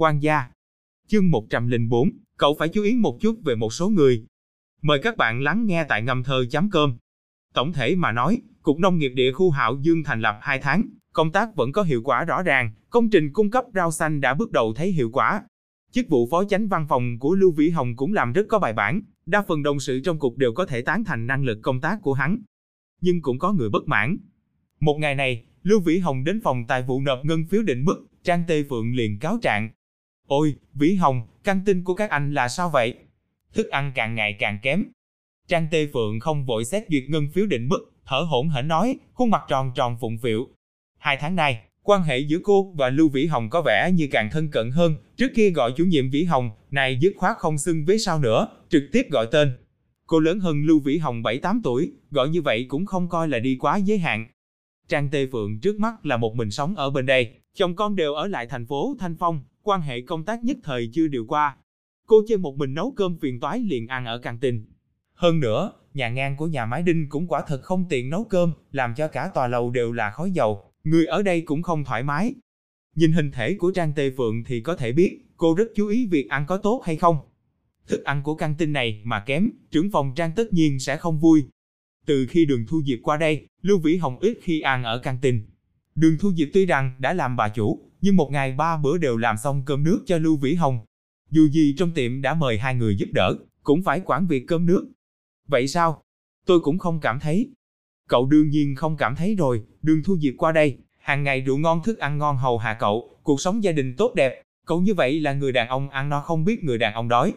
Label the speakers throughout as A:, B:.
A: quan gia. Chương 104, cậu phải chú ý một chút về một số người. Mời các bạn lắng nghe tại ngâm thơ chấm cơm. Tổng thể mà nói, Cục Nông nghiệp địa khu Hạo Dương thành lập 2 tháng, công tác vẫn có hiệu quả rõ ràng, công trình cung cấp rau xanh đã bước đầu thấy hiệu quả. Chức vụ phó chánh văn phòng của Lưu Vĩ Hồng cũng làm rất có bài bản, đa phần đồng sự trong cục đều có thể tán thành năng lực công tác của hắn. Nhưng cũng có người bất mãn. Một ngày này, Lưu Vĩ Hồng đến phòng tài vụ nộp ngân phiếu định mức, Trang Tê Phượng liền cáo trạng. Ôi, Vĩ Hồng, căn tin của các anh là sao vậy? Thức ăn càng ngày càng kém. Trang Tê Phượng không vội xét duyệt ngân phiếu định mức, thở hổn hển nói, khuôn mặt tròn tròn phụng phịu. Hai tháng nay, quan hệ giữa cô và Lưu Vĩ Hồng có vẻ như càng thân cận hơn, trước kia gọi chủ nhiệm Vĩ Hồng, này dứt khoát không xưng với sao nữa, trực tiếp gọi tên. Cô lớn hơn Lưu Vĩ Hồng 7-8 tuổi, gọi như vậy cũng không coi là đi quá giới hạn. Trang Tê Phượng trước mắt là một mình sống ở bên đây, chồng con đều ở lại thành phố Thanh Phong, quan hệ công tác nhất thời chưa điều qua. Cô chơi một mình nấu cơm phiền toái liền ăn ở căng tin. Hơn nữa, nhà ngang của nhà máy đinh cũng quả thật không tiện nấu cơm, làm cho cả tòa lầu đều là khói dầu, người ở đây cũng không thoải mái. Nhìn hình thể của Trang Tê Phượng thì có thể biết, cô rất chú ý việc ăn có tốt hay không. Thức ăn của căng tin này mà kém, trưởng phòng Trang tất nhiên sẽ không vui. Từ khi đường thu diệp qua đây, Lưu Vĩ Hồng ít khi ăn ở căng tin. Đường thu diệp tuy rằng đã làm bà chủ, nhưng một ngày ba bữa đều làm xong cơm nước cho Lưu Vĩ Hồng. Dù gì trong tiệm đã mời hai người giúp đỡ, cũng phải quản việc cơm nước. Vậy sao? Tôi cũng không cảm thấy. Cậu đương nhiên không cảm thấy rồi, đường thu diệp qua đây, hàng ngày rượu ngon thức ăn ngon hầu hạ cậu, cuộc sống gia đình tốt đẹp, cậu như vậy là người đàn ông ăn no không biết người đàn ông đói.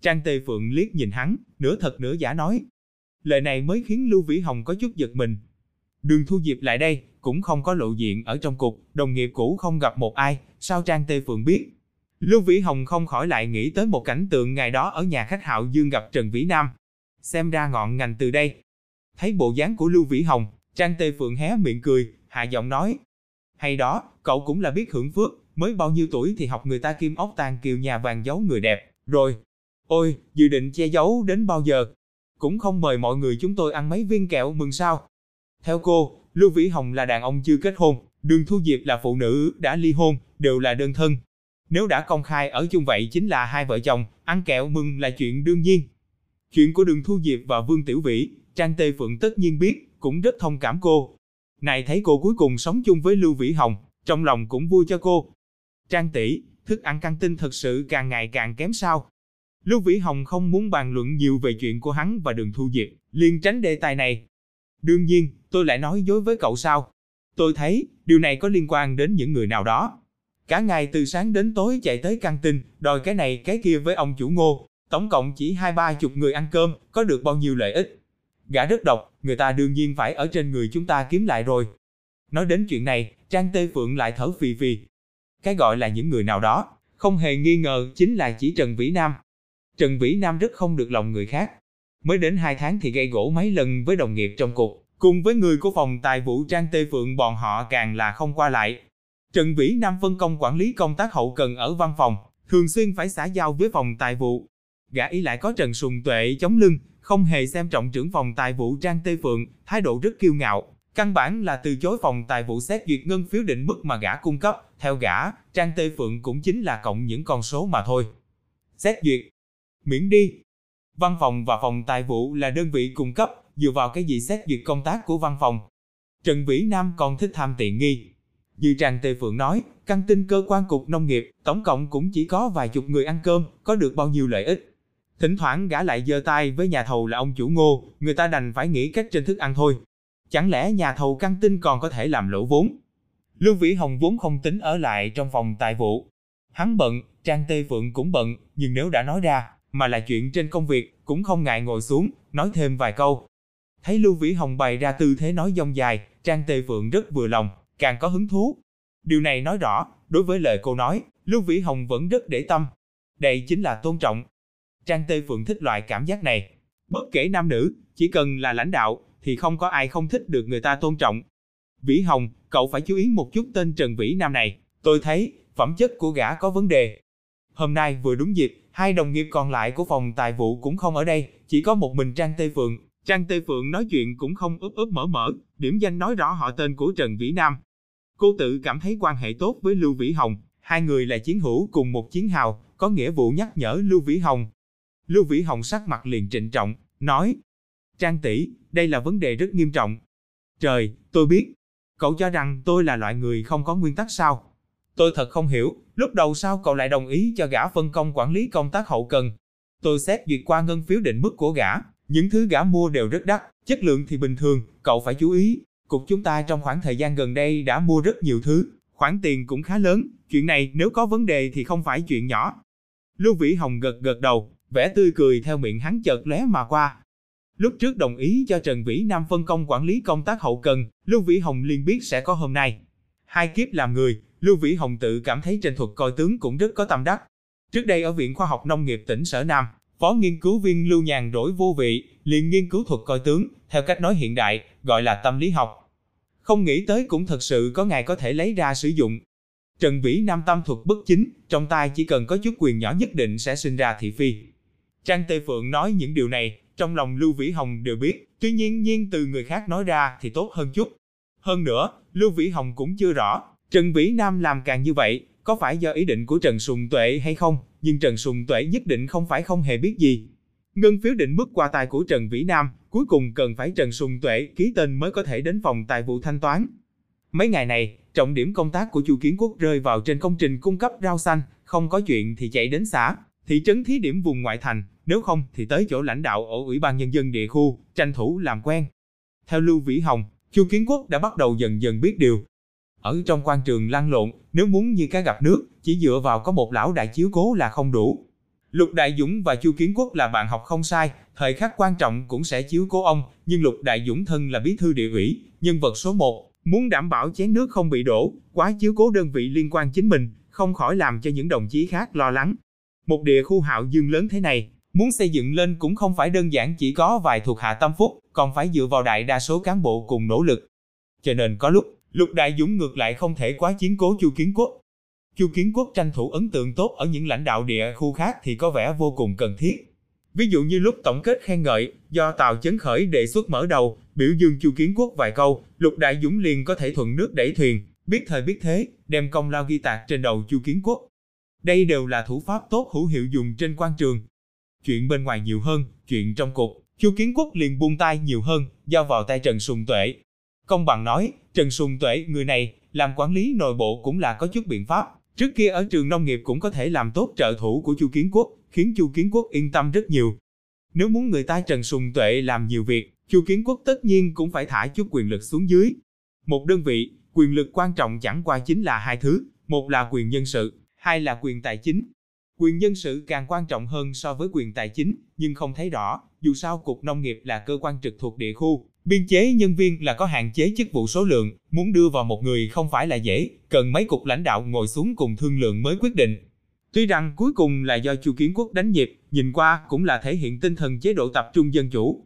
A: Trang Tê Phượng liếc nhìn hắn, nửa thật nửa giả nói. Lời này mới khiến Lưu Vĩ Hồng có chút giật mình. Đường Thu Diệp lại đây, cũng không có lộ diện ở trong cục, đồng nghiệp cũ không gặp một ai, sao Trang Tê Phượng biết. Lưu Vĩ Hồng không khỏi lại nghĩ tới một cảnh tượng ngày đó ở nhà khách Hạo Dương gặp Trần Vĩ Nam. Xem ra ngọn ngành từ đây. Thấy bộ dáng của Lưu Vĩ Hồng, Trang Tê Phượng hé miệng cười, hạ giọng nói. Hay đó, cậu cũng là biết hưởng phước, mới bao nhiêu tuổi thì học người ta kim ốc tàn kiều nhà vàng giấu người đẹp, rồi. Ôi, dự định che giấu đến bao giờ? Cũng không mời mọi người chúng tôi ăn mấy viên kẹo mừng sao? Theo cô, Lưu Vĩ Hồng là đàn ông chưa kết hôn, Đường Thu Diệp là phụ nữ đã ly hôn, đều là đơn thân. Nếu đã công khai ở chung vậy chính là hai vợ chồng, ăn kẹo mừng là chuyện đương nhiên. Chuyện của Đường Thu Diệp và Vương Tiểu Vĩ, Trang Tê Phượng tất nhiên biết, cũng rất thông cảm cô. Này thấy cô cuối cùng sống chung với Lưu Vĩ Hồng, trong lòng cũng vui cho cô. Trang tỷ, thức ăn căng tin thật sự càng ngày càng kém sao. Lưu Vĩ Hồng không muốn bàn luận nhiều về chuyện của hắn và Đường Thu Diệp, liền tránh đề tài này. Đương nhiên, tôi lại nói dối với cậu sao? Tôi thấy, điều này có liên quan đến những người nào đó. Cả ngày từ sáng đến tối chạy tới căng tin, đòi cái này cái kia với ông chủ ngô. Tổng cộng chỉ hai ba chục người ăn cơm, có được bao nhiêu lợi ích. Gã rất độc, người ta đương nhiên phải ở trên người chúng ta kiếm lại rồi. Nói đến chuyện này, Trang Tê Phượng lại thở phì phì. Cái gọi là những người nào đó, không hề nghi ngờ chính là chỉ Trần Vĩ Nam. Trần Vĩ Nam rất không được lòng người khác. Mới đến hai tháng thì gây gỗ mấy lần với đồng nghiệp trong cục, cùng với người của phòng tài vụ Trang Tê Phượng bọn họ càng là không qua lại. Trần Vĩ Nam phân công quản lý công tác hậu cần ở văn phòng, thường xuyên phải xã giao với phòng tài vụ. Gã ý lại có Trần Sùng Tuệ chống lưng, không hề xem trọng trưởng phòng tài vụ Trang Tê Phượng, thái độ rất kiêu ngạo. Căn bản là từ chối phòng tài vụ xét duyệt ngân phiếu định mức mà gã cung cấp, theo gã, Trang Tê Phượng cũng chính là cộng những con số mà thôi. Xét duyệt, miễn đi. Văn phòng và phòng tài vụ là đơn vị cung cấp, dựa vào cái gì xét duyệt công tác của văn phòng. Trần Vĩ Nam còn thích tham tiện nghi. Như Trang Tê Phượng nói, căn tin cơ quan cục nông nghiệp, tổng cộng cũng chỉ có vài chục người ăn cơm, có được bao nhiêu lợi ích. Thỉnh thoảng gã lại giơ tay với nhà thầu là ông chủ ngô, người ta đành phải nghĩ cách trên thức ăn thôi. Chẳng lẽ nhà thầu căng tin còn có thể làm lỗ vốn? Lưu Vĩ Hồng vốn không tính ở lại trong phòng tài vụ. Hắn bận, Trang Tê Phượng cũng bận, nhưng nếu đã nói ra, mà là chuyện trên công việc, cũng không ngại ngồi xuống, nói thêm vài câu. Thấy Lưu Vĩ Hồng bày ra tư thế nói dông dài, Trang Tê Vượng rất vừa lòng, càng có hứng thú. Điều này nói rõ, đối với lời cô nói, Lưu Vĩ Hồng vẫn rất để tâm. Đây chính là tôn trọng. Trang Tê Vượng thích loại cảm giác này. Bất kể nam nữ, chỉ cần là lãnh đạo, thì không có ai không thích được người ta tôn trọng. Vĩ Hồng, cậu phải chú ý một chút tên Trần Vĩ Nam này. Tôi thấy, phẩm chất của gã có vấn đề. Hôm nay vừa đúng dịp, hai đồng nghiệp còn lại của phòng tài vụ cũng không ở đây, chỉ có một mình Trang Tê Phượng. Trang Tê Phượng nói chuyện cũng không ướp ướp mở mở, điểm danh nói rõ họ tên của Trần Vĩ Nam. Cô tự cảm thấy quan hệ tốt với Lưu Vĩ Hồng, Hai người là chiến hữu cùng một chiến hào, có nghĩa vụ nhắc nhở Lưu Vĩ Hồng. Lưu Vĩ Hồng sắc mặt liền trịnh trọng, nói, Trang tỷ, đây là vấn đề rất nghiêm trọng. Trời, tôi biết. Cậu cho rằng tôi là loại người không có nguyên tắc sao? Tôi thật không hiểu, lúc đầu sao cậu lại đồng ý cho gã phân công quản lý công tác hậu cần. Tôi xét duyệt qua ngân phiếu định mức của gã, những thứ gã mua đều rất đắt, chất lượng thì bình thường, cậu phải chú ý. Cục chúng ta trong khoảng thời gian gần đây đã mua rất nhiều thứ, khoản tiền cũng khá lớn, chuyện này nếu có vấn đề thì không phải chuyện nhỏ. Lưu Vĩ Hồng gật gật đầu, vẻ tươi cười theo miệng hắn chợt lóe mà qua. Lúc trước đồng ý cho Trần Vĩ Nam phân công quản lý công tác hậu cần, Lưu Vĩ Hồng liền biết sẽ có hôm nay. Hai kiếp làm người, Lưu Vĩ Hồng tự cảm thấy trên thuật coi tướng cũng rất có tâm đắc. Trước đây ở Viện Khoa học Nông nghiệp tỉnh Sở Nam, phó nghiên cứu viên Lưu Nhàn rỗi vô vị, liền nghiên cứu thuật coi tướng, theo cách nói hiện đại, gọi là tâm lý học. Không nghĩ tới cũng thật sự có ngày có thể lấy ra sử dụng. Trần Vĩ Nam tâm thuật bất chính, trong tay chỉ cần có chút quyền nhỏ nhất định sẽ sinh ra thị phi. Trang Tê Phượng nói những điều này, trong lòng Lưu Vĩ Hồng đều biết, tuy nhiên nhiên từ người khác nói ra thì tốt hơn chút. Hơn nữa, Lưu Vĩ Hồng cũng chưa rõ, Trần Vĩ Nam làm càng như vậy, có phải do ý định của Trần Sùng Tuệ hay không, nhưng Trần Sùng Tuệ nhất định không phải không hề biết gì. Ngân phiếu định mức qua tài của Trần Vĩ Nam, cuối cùng cần phải Trần Sùng Tuệ ký tên mới có thể đến phòng tài vụ thanh toán. Mấy ngày này, trọng điểm công tác của Chu Kiến Quốc rơi vào trên công trình cung cấp rau xanh, không có chuyện thì chạy đến xã, thị trấn thí điểm vùng ngoại thành, nếu không thì tới chỗ lãnh đạo ở Ủy ban Nhân dân địa khu, tranh thủ làm quen. Theo Lưu Vĩ Hồng, Chu Kiến Quốc đã bắt đầu dần dần biết điều. Ở trong quan trường lăn lộn, nếu muốn như cá gặp nước, chỉ dựa vào có một lão đại chiếu cố là không đủ. Lục Đại Dũng và Chu Kiến Quốc là bạn học không sai, thời khắc quan trọng cũng sẽ chiếu cố ông, nhưng Lục Đại Dũng thân là bí thư địa ủy, nhân vật số 1, muốn đảm bảo chén nước không bị đổ, quá chiếu cố đơn vị liên quan chính mình, không khỏi làm cho những đồng chí khác lo lắng. Một địa khu hạo dương lớn thế này, muốn xây dựng lên cũng không phải đơn giản chỉ có vài thuộc hạ tâm phúc, còn phải dựa vào đại đa số cán bộ cùng nỗ lực. Cho nên có lúc, Lục Đại Dũng ngược lại không thể quá chiến cố Chu Kiến Quốc. Chu Kiến Quốc tranh thủ ấn tượng tốt ở những lãnh đạo địa khu khác thì có vẻ vô cùng cần thiết. Ví dụ như lúc tổng kết khen ngợi, do Tào Chấn Khởi đề xuất mở đầu, biểu dương Chu Kiến Quốc vài câu, Lục Đại Dũng liền có thể thuận nước đẩy thuyền, biết thời biết thế, đem công lao ghi tạc trên đầu Chu Kiến Quốc. Đây đều là thủ pháp tốt hữu hiệu dùng trên quan trường. Chuyện bên ngoài nhiều hơn, chuyện trong cục, Chu Kiến Quốc liền buông tay nhiều hơn, giao vào tay Trần Sùng Tuệ. Công bằng nói, Trần Sùng Tuệ người này, làm quản lý nội bộ cũng là có chút biện pháp. Trước kia ở trường nông nghiệp cũng có thể làm tốt trợ thủ của Chu Kiến Quốc, khiến Chu Kiến Quốc yên tâm rất nhiều. Nếu muốn người ta Trần Sùng Tuệ làm nhiều việc, Chu Kiến Quốc tất nhiên cũng phải thả chút quyền lực xuống dưới. Một đơn vị, quyền lực quan trọng chẳng qua chính là hai thứ, một là quyền nhân sự, hai là quyền tài chính. Quyền nhân sự càng quan trọng hơn so với quyền tài chính, nhưng không thấy rõ, dù sao Cục Nông nghiệp là cơ quan trực thuộc địa khu, biên chế nhân viên là có hạn chế chức vụ số lượng, muốn đưa vào một người không phải là dễ, cần mấy cục lãnh đạo ngồi xuống cùng thương lượng mới quyết định. Tuy rằng cuối cùng là do Chu Kiến Quốc đánh nhịp, nhìn qua cũng là thể hiện tinh thần chế độ tập trung dân chủ.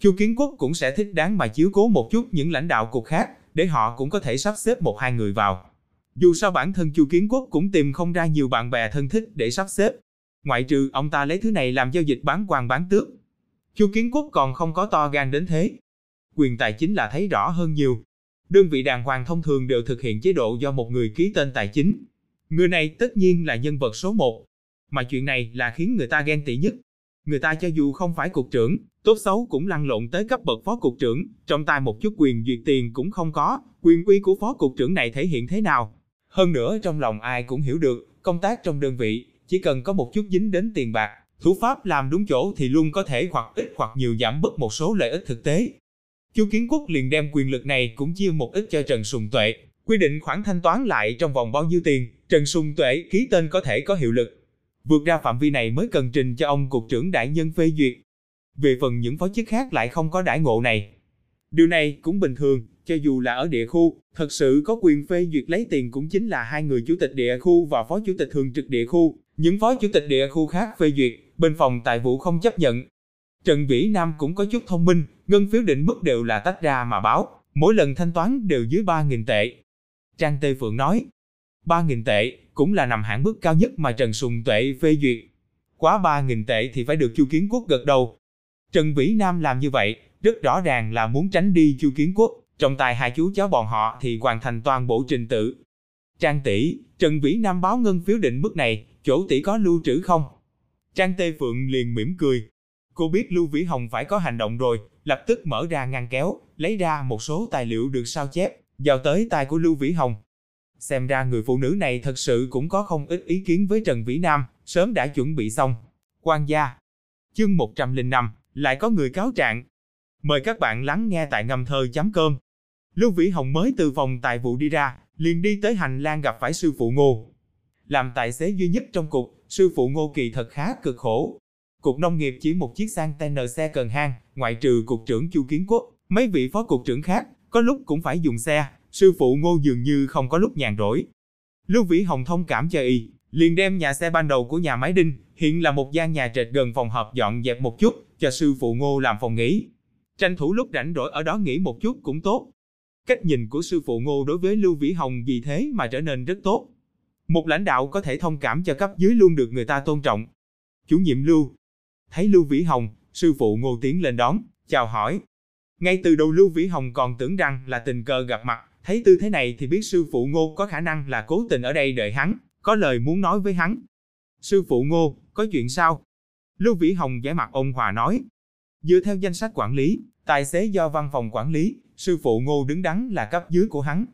A: Chu Kiến Quốc cũng sẽ thích đáng mà chiếu cố một chút những lãnh đạo cục khác, để họ cũng có thể sắp xếp một hai người vào. Dù sao bản thân Chu Kiến Quốc cũng tìm không ra nhiều bạn bè thân thích để sắp xếp. Ngoại trừ ông ta lấy thứ này làm giao dịch bán quan bán tước. Chu Kiến Quốc còn không có to gan đến thế. Quyền tài chính là thấy rõ hơn nhiều. Đơn vị đàng hoàng thông thường đều thực hiện chế độ do một người ký tên tài chính. Người này tất nhiên là nhân vật số một. Mà chuyện này là khiến người ta ghen tị nhất. Người ta cho dù không phải cục trưởng, tốt xấu cũng lăn lộn tới cấp bậc phó cục trưởng, trong tay một chút quyền duyệt tiền cũng không có, quyền uy của phó cục trưởng này thể hiện thế nào. Hơn nữa trong lòng ai cũng hiểu được, công tác trong đơn vị, chỉ cần có một chút dính đến tiền bạc, thủ pháp làm đúng chỗ thì luôn có thể hoặc ít hoặc nhiều giảm bớt một số lợi ích thực tế. Chu Kiến Quốc liền đem quyền lực này cũng chia một ít cho Trần Sùng Tuệ, quy định khoản thanh toán lại trong vòng bao nhiêu tiền, Trần Sùng Tuệ ký tên có thể có hiệu lực. Vượt ra phạm vi này mới cần trình cho ông cục trưởng đại nhân phê duyệt. Về phần những phó chức khác lại không có đãi ngộ này. Điều này cũng bình thường, cho dù là ở địa khu, thật sự có quyền phê duyệt lấy tiền cũng chính là hai người chủ tịch địa khu và phó chủ tịch thường trực địa khu. Những phó chủ tịch địa khu khác phê duyệt, bên phòng tài vụ không chấp nhận. Trần Vĩ Nam cũng có chút thông minh, ngân phiếu định mức đều là tách ra mà báo, mỗi lần thanh toán đều dưới 3.000 tệ. Trang Tê Phượng nói, 3.000 tệ cũng là nằm hạng mức cao nhất mà Trần Sùng Tuệ phê duyệt. Quá 3.000 tệ thì phải được Chu Kiến Quốc gật đầu. Trần Vĩ Nam làm như vậy, rất rõ ràng là muốn tránh đi Chu Kiến Quốc. Trong tay hai chú cháu bọn họ thì hoàn thành toàn bộ trình tự. Trang tỷ, Trần Vĩ Nam báo ngân phiếu định mức này, chỗ tỷ có lưu trữ không? Trang Tê Phượng liền mỉm cười. Cô biết Lưu Vĩ Hồng phải có hành động rồi, lập tức mở ra ngăn kéo, lấy ra một số tài liệu được sao chép, giao tới tay của Lưu Vĩ Hồng. Xem ra người phụ nữ này thật sự cũng có không ít ý kiến với Trần Vĩ Nam, sớm đã chuẩn bị xong. Quan gia Chương 105, lại có người cáo trạng. Mời các bạn lắng nghe tại ngâm thơ chấm cơm. Lưu Vĩ Hồng mới từ phòng tài vụ đi ra, liền đi tới hành lang gặp phải sư phụ Ngô. Làm tài xế duy nhất trong cục, sư phụ Ngô Kỳ thật khá cực khổ. Cục nông nghiệp chỉ một chiếc sang tên xe cần hang, ngoại trừ cục trưởng Chu Kiến Quốc, mấy vị phó cục trưởng khác, có lúc cũng phải dùng xe, sư phụ Ngô dường như không có lúc nhàn rỗi. Lưu Vĩ Hồng thông cảm cho y, liền đem nhà xe ban đầu của nhà máy đinh, hiện là một gian nhà trệt gần phòng họp dọn dẹp một chút, cho sư phụ Ngô làm phòng nghỉ. Tranh thủ lúc rảnh rỗi ở đó nghỉ một chút cũng tốt. Cách nhìn của sư phụ Ngô đối với Lưu Vĩ Hồng vì thế mà trở nên rất tốt. Một lãnh đạo có thể thông cảm cho cấp dưới luôn được người ta tôn trọng. Chủ nhiệm Lưu. Thấy Lưu Vĩ Hồng, sư phụ Ngô tiến lên đón, chào hỏi. Ngay từ đầu Lưu Vĩ Hồng còn tưởng rằng là tình cờ gặp mặt, thấy tư thế này thì biết sư phụ Ngô có khả năng là cố tình ở đây đợi hắn, có lời muốn nói với hắn. Sư phụ Ngô, có chuyện sao? Lưu Vĩ Hồng giải mặt ông Hòa nói. Dựa theo danh sách quản lý, tài xế do văn phòng quản lý, sư phụ Ngô đứng đắn là cấp dưới của hắn.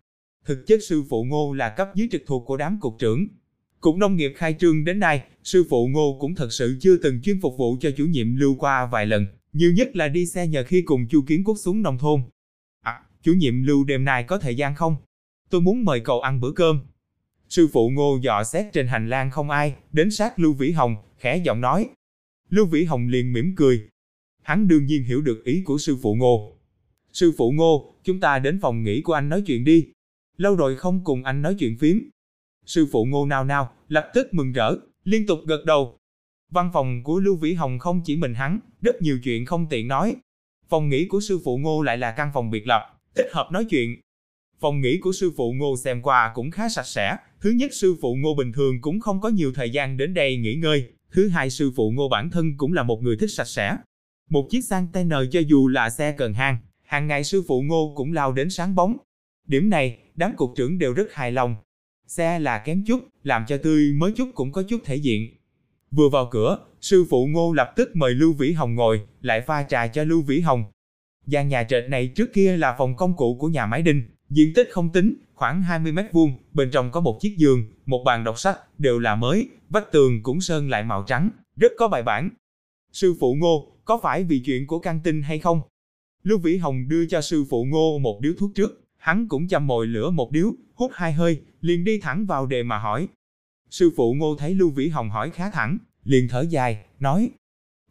A: Thực chất sư phụ Ngô là cấp dưới trực thuộc của đám cục trưởng. Cục nông nghiệp khai trương đến nay, sư phụ Ngô cũng thật sự chưa từng chuyên phục vụ cho chủ nhiệm Lưu qua vài lần, nhiều nhất là đi xe nhờ khi cùng Chu Kiến Quốc xuống nông thôn. À, chủ nhiệm Lưu đêm nay có thời gian không? Tôi muốn mời cậu ăn bữa cơm. Sư phụ Ngô dò xét trên hành lang không ai, đến sát Lưu Vĩ Hồng, khẽ giọng nói. Lưu Vĩ Hồng liền mỉm cười. Hắn đương nhiên hiểu được ý của sư phụ Ngô. Sư phụ Ngô, chúng ta đến phòng nghỉ của anh nói chuyện đi. Lâu rồi không cùng anh nói chuyện phím. Sư phụ Ngô nao nao, lập tức mừng rỡ, liên tục gật đầu. Văn phòng của Lưu Vĩ Hồng không chỉ mình hắn, rất nhiều chuyện không tiện nói. Phòng nghỉ của sư phụ Ngô lại là căn phòng biệt lập, thích hợp nói chuyện. Phòng nghỉ của sư phụ Ngô xem qua cũng khá sạch sẽ. Thứ nhất sư phụ Ngô bình thường cũng không có nhiều thời gian đến đây nghỉ ngơi. Thứ hai sư phụ Ngô bản thân cũng là một người thích sạch sẽ. Một chiếc sang TN cho dù là xe cần hang, hàng ngày sư phụ Ngô cũng lao đến sáng bóng. Điểm này, đám cục trưởng đều rất hài lòng. Xe là kém chút, làm cho tươi mới chút cũng có chút thể diện. Vừa vào cửa, sư phụ Ngô lập tức mời Lưu Vĩ Hồng ngồi, lại pha trà cho Lưu Vĩ Hồng. Gian nhà trệt này trước kia là phòng công cụ của nhà máy đinh, diện tích không tính, khoảng 20 mét vuông, bên trong có một chiếc giường, một bàn đọc sách, đều là mới, vách tường cũng sơn lại màu trắng, rất có bài bản. Sư phụ Ngô, có phải vì chuyện của căng tin hay không? Lưu Vĩ Hồng đưa cho sư phụ Ngô một điếu thuốc trước, hắn cũng chăm mồi lửa một điếu, hút hai hơi, liền đi thẳng vào đề mà hỏi. Sư phụ Ngô thấy Lưu Vĩ Hồng hỏi khá thẳng, liền thở dài, nói.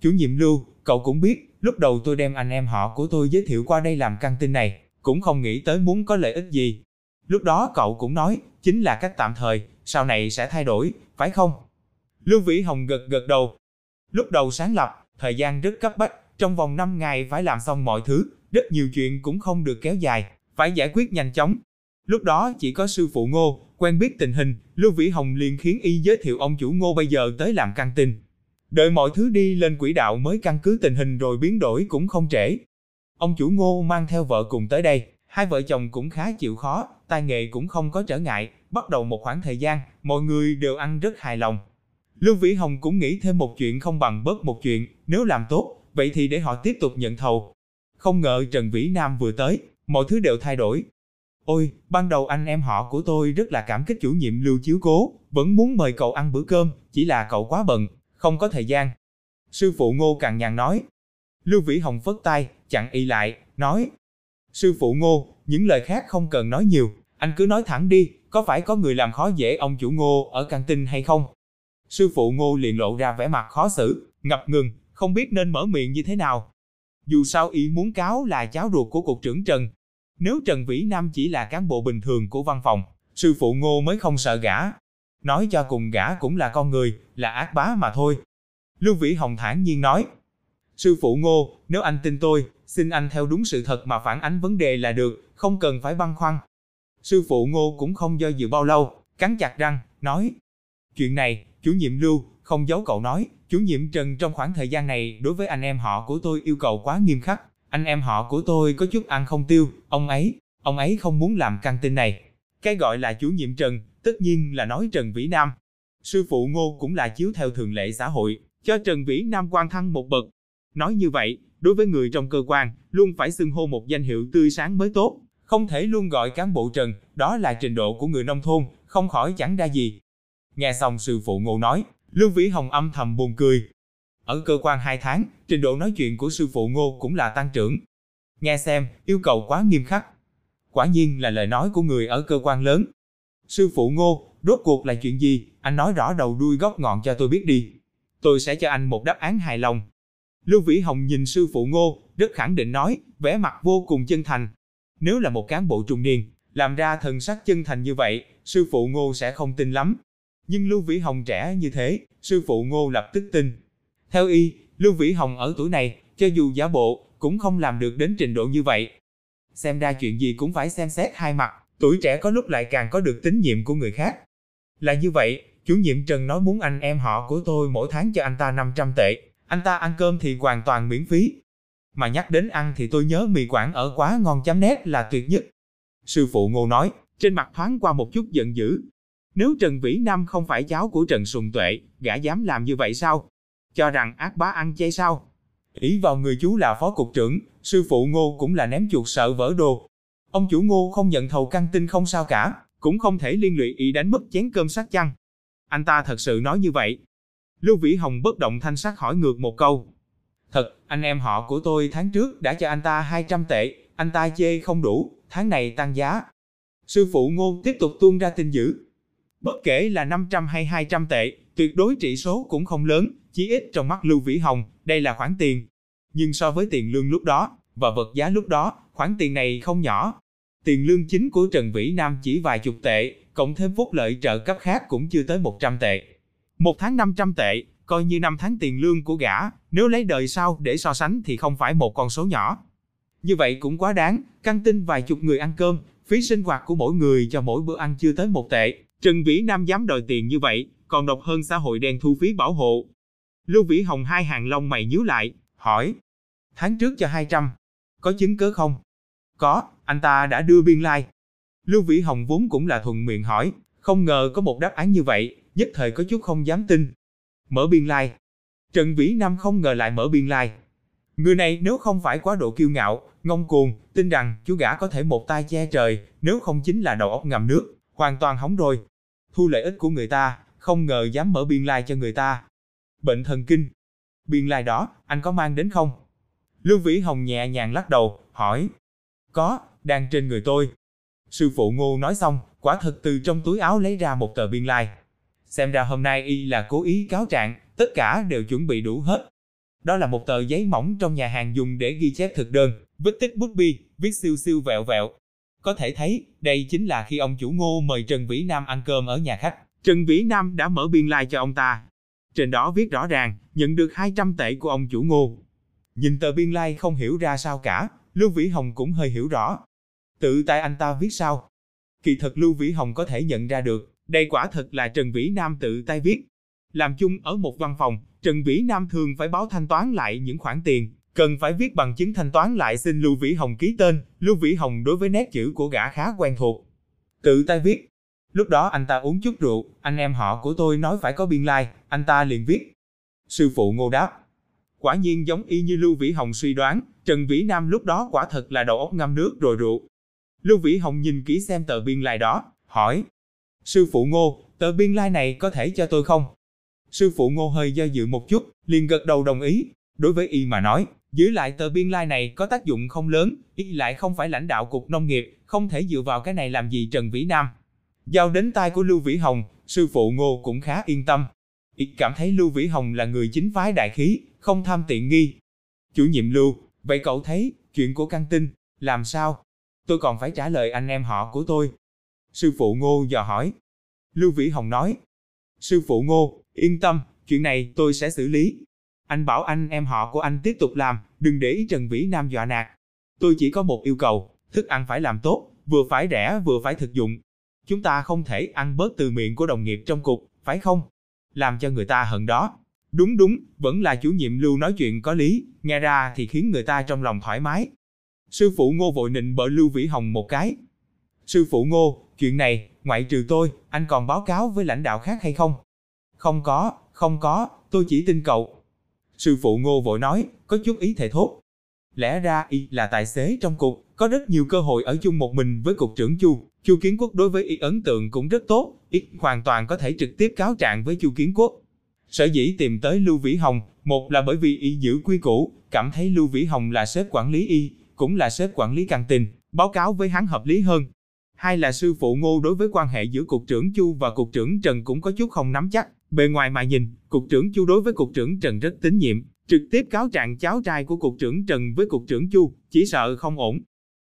A: Chủ nhiệm Lưu, cậu cũng biết, lúc đầu tôi đem anh em họ của tôi giới thiệu qua đây làm căng tin này, cũng không nghĩ tới muốn có lợi ích gì. Lúc đó cậu cũng nói, chính là cách tạm thời, sau này sẽ thay đổi, phải không? Lưu Vĩ Hồng gật gật đầu. Lúc đầu sáng lập, thời gian rất cấp bách, trong vòng 5 ngày phải làm xong mọi thứ, rất nhiều chuyện cũng không được kéo dài, phải giải quyết nhanh chóng. Lúc đó chỉ có sư phụ Ngô, quen biết tình hình, Lưu Vĩ Hồng liền khiến y giới thiệu ông chủ Ngô bây giờ tới làm căng tin. Đợi mọi thứ đi lên quỹ đạo mới căn cứ tình hình rồi biến đổi cũng không trễ. Ông chủ Ngô mang theo vợ cùng tới đây, hai vợ chồng cũng khá chịu khó, tai nghề cũng không có trở ngại, bắt đầu một khoảng thời gian, mọi người đều ăn rất hài lòng. Lưu Vĩ Hồng cũng nghĩ thêm một chuyện không bằng bớt một chuyện, nếu làm tốt, vậy thì để họ tiếp tục nhận thầu. Không ngờ Trần Vĩ Nam vừa tới, mọi thứ đều thay đổi. Ôi, ban đầu anh em họ của tôi rất là cảm kích chủ nhiệm Lưu chiếu cố, vẫn muốn mời cậu ăn bữa cơm, chỉ là cậu quá bận, không có thời gian. Sư phụ Ngô càng nhàn nói. Lưu Vĩ Hồng phất tay, chặn y lại, nói. Sư phụ Ngô, những lời khác không cần nói nhiều, anh cứ nói thẳng đi, có phải có người làm khó dễ ông chủ Ngô ở căng tin hay không? Sư phụ Ngô liền lộ ra vẻ mặt khó xử, ngập ngừng, không biết nên mở miệng như thế nào. Dù sao y muốn cáo là cháu ruột của cục trưởng Trần. Nếu Trần Vĩ Nam chỉ là cán bộ bình thường của văn phòng, sư phụ Ngô mới không sợ gã. Nói cho cùng gã cũng là con người, là ác bá mà thôi. Lưu Vĩ Hồng thản nhiên nói, Sư phụ Ngô, nếu anh tin tôi, xin anh theo đúng sự thật mà phản ánh vấn đề là được, không cần phải băn khoăn. Sư phụ Ngô cũng không do dự bao lâu, cắn chặt răng, nói. Chuyện này, chủ nhiệm Lưu, không giấu cậu nói, chủ nhiệm Trần trong khoảng thời gian này đối với anh em họ của tôi yêu cầu quá nghiêm khắc. Anh em họ của tôi có chút ăn không tiêu, ông ấy, ông ấy không muốn làm căng tin này. Cái gọi là chủ nhiệm Trần, tất nhiên là nói Trần Vĩ Nam. Sư phụ Ngô cũng là chiếu theo thường lệ xã hội, cho Trần Vĩ Nam quan thăng một bậc. Nói như vậy, đối với người trong cơ quan, luôn phải xưng hô một danh hiệu tươi sáng mới tốt, không thể luôn gọi cán bộ Trần, đó là trình độ của người nông thôn, không khỏi chẳng ra gì. Nghe xong sư phụ Ngô nói, Lưu Vĩ Hồng âm thầm buồn cười. Ở cơ quan 2 tháng, trình độ nói chuyện của sư phụ Ngô cũng là tăng trưởng. Nghe xem, yêu cầu quá nghiêm khắc. Quả nhiên là lời nói của người ở cơ quan lớn. Sư phụ Ngô, rốt cuộc là chuyện gì, anh nói rõ đầu đuôi góc ngọn cho tôi biết đi. Tôi sẽ cho anh một đáp án hài lòng. Lưu Vĩ Hồng nhìn sư phụ Ngô, rất khẳng định nói, vẻ mặt vô cùng chân thành. Nếu là một cán bộ trung niên, làm ra thần sắc chân thành như vậy, sư phụ Ngô sẽ không tin lắm. Nhưng Lưu Vĩ Hồng trẻ như thế, sư phụ Ngô lập tức tin. Theo y, Lưu Vĩ Hồng ở tuổi này, cho dù giả bộ, cũng không làm được đến trình độ như vậy. Xem ra chuyện gì cũng phải xem xét hai mặt, tuổi trẻ có lúc lại càng có được tín nhiệm của người khác. Là như vậy, chủ nhiệm Trần nói muốn anh em họ của tôi mỗi tháng cho anh ta 500 tệ, anh ta ăn cơm thì hoàn toàn miễn phí. Mà nhắc đến ăn thì tôi nhớ mì quảng ở quá ngon chấm nét là tuyệt nhất. Sư phụ Ngô nói, trên mặt thoáng qua một chút giận dữ. Nếu Trần Vĩ Nam không phải cháu của Trần Sùng Tuệ, gã dám làm như vậy sao? Cho rằng ác bá ăn chay sao? Ý vào người chú là phó cục trưởng, sư phụ Ngô cũng là ném chuột sợ vỡ đồ. Ông chủ Ngô không nhận thầu căng tin không sao cả, cũng không thể liên lụy ý đánh mất chén cơm sắc chăng. Anh ta thật sự nói như vậy. Lưu Vĩ Hồng bất động thanh sắc hỏi ngược một câu. Thật, anh em họ của tôi tháng trước đã cho anh ta 200 tệ, anh ta chê không đủ, tháng này tăng giá. Sư phụ Ngô tiếp tục tuôn ra tin dữ. Bất kể là 500 hay 200 tệ, tuyệt đối trị số cũng không lớn, chỉ ít trong mắt Lưu Vĩ Hồng, đây là khoản tiền. Nhưng so với tiền lương lúc đó, và vật giá lúc đó, khoản tiền này không nhỏ. Tiền lương chính của Trần Vĩ Nam chỉ vài chục tệ, cộng thêm phúc lợi trợ cấp khác cũng chưa tới 100 tệ. Một tháng 500 tệ, coi như năm tháng tiền lương của gã, nếu lấy đời sau để so sánh thì không phải một con số nhỏ. Như vậy cũng quá đáng, căng tin vài chục người ăn cơm, phí sinh hoạt của mỗi người cho mỗi bữa ăn chưa tới một tệ. Trần Vĩ Nam dám đòi tiền như vậy, còn độc hơn xã hội đen thu phí bảo hộ. Lưu Vĩ Hồng hai hàng lông mày nhíu lại, hỏi. Tháng trước cho 200, có chứng cớ không? Có, anh ta đã đưa biên lai. Like. Lưu Vĩ Hồng vốn cũng là thuận miệng hỏi, không ngờ có một đáp án như vậy, nhất thời có chút không dám tin. Mở biên lai. Like. Trần Vĩ Nam không ngờ lại mở biên lai. Like. Người này nếu không phải quá độ kiêu ngạo, ngông cuồng, tin rằng chú gã có thể một tay che trời, nếu không chính là đầu óc ngầm nước, hoàn toàn hỏng rồi. Thu lợi ích của người ta, không ngờ dám mở biên lai like cho người ta. Bệnh thần kinh. Biên lai like đó, anh có mang đến không? Lưu Vĩ Hồng nhẹ nhàng lắc đầu, hỏi. Có, đang trên người tôi. Sư phụ Ngô nói xong, quả thật từ trong túi áo lấy ra một tờ biên lai. Like. Xem ra hôm nay y là cố ý cáo trạng, tất cả đều chuẩn bị đủ hết. Đó là một tờ giấy mỏng trong nhà hàng dùng để ghi chép thực đơn, vết tích bút bi, viết siêu siêu vẹo vẹo. Có thể thấy, đây chính là khi ông chủ Ngô mời Trần Vĩ Nam ăn cơm ở nhà khách. Trần Vĩ Nam đã mở biên lai like cho ông ta. Trên đó viết rõ ràng, nhận được 200 tệ của ông chủ Ngô. Nhìn tờ biên lai like không hiểu ra sao cả, Lưu Vĩ Hồng cũng hơi hiểu rõ. Tự tay anh ta viết sao? Kỳ thật Lưu Vĩ Hồng có thể nhận ra được, đây quả thật là Trần Vĩ Nam tự tay viết. Làm chung ở một văn phòng, Trần Vĩ Nam thường phải báo thanh toán lại những khoản tiền, cần phải viết bằng chứng thanh toán lại xin Lưu Vĩ Hồng ký tên. Lưu Vĩ Hồng đối với nét chữ của gã khá quen thuộc. Tự tay viết. Lúc đó anh ta uống chút rượu, anh em họ của tôi nói phải có biên lai, like, anh ta liền viết. Sư phụ ngô đáp. Quả nhiên giống y như Lưu Vĩ Hồng suy đoán, Trần Vĩ Nam lúc đó quả thật là đầu óc ngâm nước rồi rượu. Lưu Vĩ Hồng nhìn kỹ xem tờ biên lai like đó, hỏi. Sư phụ ngô, tờ biên lai like này có thể cho tôi không? Sư phụ ngô hơi do dự một chút, liền gật đầu đồng ý. Đối với y mà nói, giữ lại tờ biên lai like này có tác dụng không lớn, y lại không phải lãnh đạo cục nông nghiệp, không thể dựa vào cái này làm gì Trần Vĩ Nam. Giao đến tai của Lưu Vĩ Hồng, sư phụ ngô cũng khá yên tâm. Y cảm thấy Lưu Vĩ Hồng là người chính phái đại khí, không tham tiện nghi. Chủ nhiệm Lưu, vậy cậu thấy, chuyện của căng tin, làm sao? Tôi còn phải trả lời anh em họ của tôi. Sư phụ ngô dò hỏi. Lưu Vĩ Hồng nói. Sư phụ ngô, yên tâm, chuyện này tôi sẽ xử lý. Anh bảo anh em họ của anh tiếp tục làm, đừng để ý Trần Vĩ Nam dọa nạt. Tôi chỉ có một yêu cầu, thức ăn phải làm tốt, vừa phải rẻ vừa phải thực dụng. Chúng ta không thể ăn bớt từ miệng của đồng nghiệp trong cục, phải không? Làm cho người ta hận đó. Đúng đúng, vẫn là chủ nhiệm Lưu nói chuyện có lý, nghe ra thì khiến người ta trong lòng thoải mái. Sư phụ Ngô vội nịnh bợ Lưu Vĩ Hồng một cái. Sư phụ Ngô, Chuyện này, ngoại trừ tôi, anh còn báo cáo với lãnh đạo khác hay không? Không có, không có, tôi chỉ tin cậu. Sư phụ Ngô vội nói, có chút ý thể thốt. Lẽ ra y là tài xế trong cục, có rất nhiều cơ hội ở chung một mình với cục trưởng Chu. Chu Kiến Quốc đối với y ấn tượng cũng rất tốt, y hoàn toàn có thể trực tiếp cáo trạng với Chu Kiến Quốc. Sở dĩ tìm tới Lưu Vĩ Hồng, một là bởi vì y giữ quy củ, cảm thấy Lưu Vĩ Hồng là sếp quản lý y, cũng là sếp quản lý căng tin, báo cáo với hắn hợp lý hơn. Hai là sư phụ Ngô đối với quan hệ giữa cục trưởng Chu và cục trưởng Trần cũng có chút không nắm chắc. Bề ngoài mà nhìn, cục trưởng Chu đối với cục trưởng Trần rất tín nhiệm, trực tiếp cáo trạng cháu trai của cục trưởng Trần với cục trưởng Chu, chỉ sợ không ổn.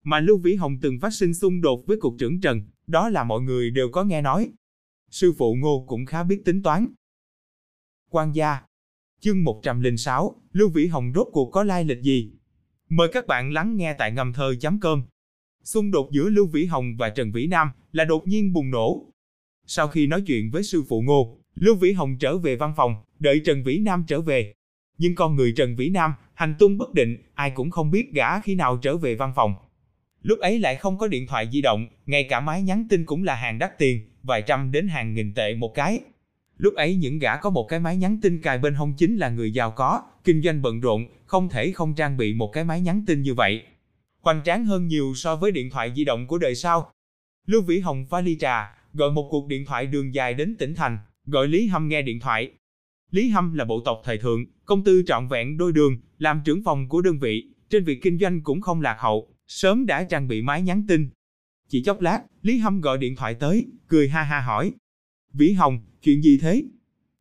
A: Mà Lưu Vĩ Hồng từng phát sinh xung đột với cục trưởng Trần, đó là mọi người đều có nghe nói. Sư phụ Ngô cũng khá biết tính toán. Quan gia Chương 106, Lưu Vĩ Hồng rốt cuộc có lai lịch gì? Mời các bạn lắng nghe tại ngầm thơ chấm cơm. Xung đột giữa Lưu Vĩ Hồng và Trần Vĩ Nam là đột nhiên bùng nổ. Sau khi nói chuyện với sư phụ Ngô, Lưu Vĩ Hồng trở về văn phòng, đợi Trần Vĩ Nam trở về. Nhưng con người Trần Vĩ Nam, hành tung bất định, ai cũng không biết gã khi nào trở về văn phòng. Lúc ấy lại không có điện thoại di động, ngay cả máy nhắn tin cũng là hàng đắt tiền, vài trăm đến hàng nghìn tệ một cái. Lúc ấy những gã có một cái máy nhắn tin cài bên hông chính là người giàu có, kinh doanh bận rộn, không thể không trang bị một cái máy nhắn tin như vậy. Hoành tráng hơn nhiều so với điện thoại di động của đời sau. Lưu Vĩ Hồng pha ly trà, gọi một cuộc điện thoại đường dài đến tỉnh thành, gọi Lý Hâm nghe điện thoại. Lý Hâm là bộ tộc thời thượng, công tư trọn vẹn đôi đường, làm trưởng phòng của đơn vị, trên việc kinh doanh cũng không lạc hậu, sớm đã trang bị máy nhắn tin. Chỉ chốc lát, Lý Hâm gọi điện thoại tới, cười ha ha hỏi. Vĩ Hồng, chuyện gì thế?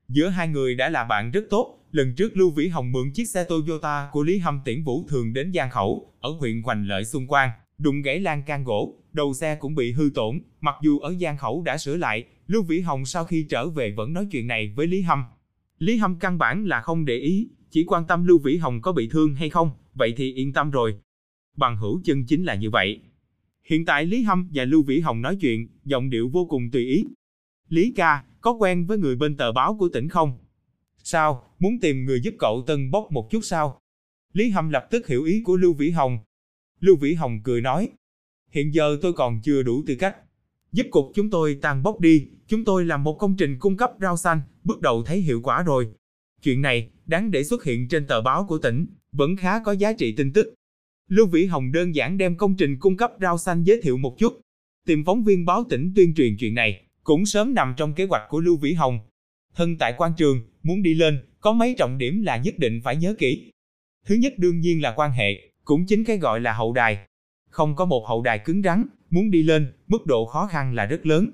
A: Giữa hai người đã là bạn rất tốt, lần trước Lưu Vĩ Hồng mượn chiếc xe Toyota của Lý Hâm tiễn Vũ Thường đến Giang Khẩu, ở huyện Hoành Lợi Xuân Quan, đụng gãy lan can gỗ, đầu xe cũng bị hư tổn, mặc dù ở Giang Khẩu đã sửa lại, Lưu Vĩ Hồng sau khi trở về vẫn nói chuyện này với Lý Hâm. Lý Hâm căn bản là không để ý, chỉ quan tâm Lưu Vĩ Hồng có bị thương hay không, vậy thì yên tâm rồi. Bằng hữu chân chính là như vậy. Hiện tại Lý Hâm và Lưu Vĩ Hồng nói chuyện, giọng điệu vô cùng tùy ý. Lý ca, có quen với người bên tờ báo của tỉnh không? Sao, muốn tìm người giúp cậu tân bốc một chút sao? Lý Hâm lập tức hiểu ý của Lưu Vĩ Hồng. Lưu Vĩ Hồng cười nói, hiện giờ tôi còn chưa đủ tư cách. Giúp cục chúng tôi tan bốc đi, chúng tôi làm một công trình cung cấp rau xanh, bước đầu thấy hiệu quả rồi. Chuyện này, đáng để xuất hiện trên tờ báo của tỉnh, vẫn khá có giá trị tin tức. Lưu Vĩ Hồng đơn giản đem công trình cung cấp rau xanh giới thiệu một chút. Tìm phóng viên báo tỉnh tuyên truyền chuyện này, cũng sớm nằm trong kế hoạch của Lưu Vĩ Hồng. Thân tại quan trường, muốn đi lên, có mấy trọng điểm là nhất định phải nhớ kỹ. Thứ nhất đương nhiên là quan hệ, cũng chính cái gọi là hậu đài. Không có một hậu đài cứng rắn, muốn đi lên, mức độ khó khăn là rất lớn.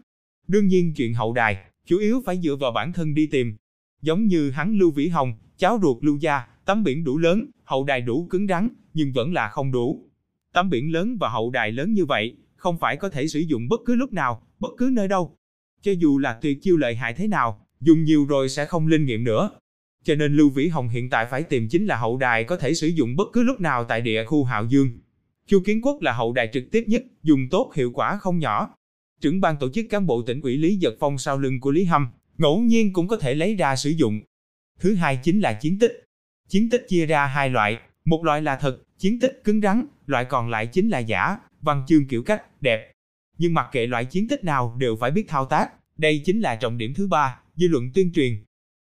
A: Đương nhiên chuyện hậu đài, chủ yếu phải dựa vào bản thân đi tìm. Giống như hắn Lưu Vĩ Hồng, cháu ruột Lưu Gia, tấm biển đủ lớn, hậu đài đủ cứng rắn, nhưng vẫn là không đủ. Tấm biển lớn và hậu đài lớn như vậy, không phải có thể sử dụng bất cứ lúc nào, bất cứ nơi đâu. Cho dù là tuyệt chiêu lợi hại thế nào, dùng nhiều rồi sẽ không linh nghiệm nữa. Cho nên Lưu Vĩ Hồng hiện tại phải tìm chính là hậu đài có thể sử dụng bất cứ lúc nào tại địa khu Hạo Dương. Chu Kiến Quốc là hậu đại trực tiếp nhất, dùng tốt hiệu quả không nhỏ. Trưởng ban tổ chức cán bộ tỉnh ủy Lý Giật Phong sau lưng của Lý Hâm, ngẫu nhiên cũng có thể lấy ra sử dụng. Thứ hai chính là chiến tích. Chiến tích chia ra hai loại, một loại là thật, chiến tích cứng rắn, loại còn lại chính là giả, văn chương kiểu cách, đẹp. Nhưng mặc kệ loại chiến tích nào đều phải biết thao tác, đây chính là trọng điểm thứ ba, dư luận tuyên truyền.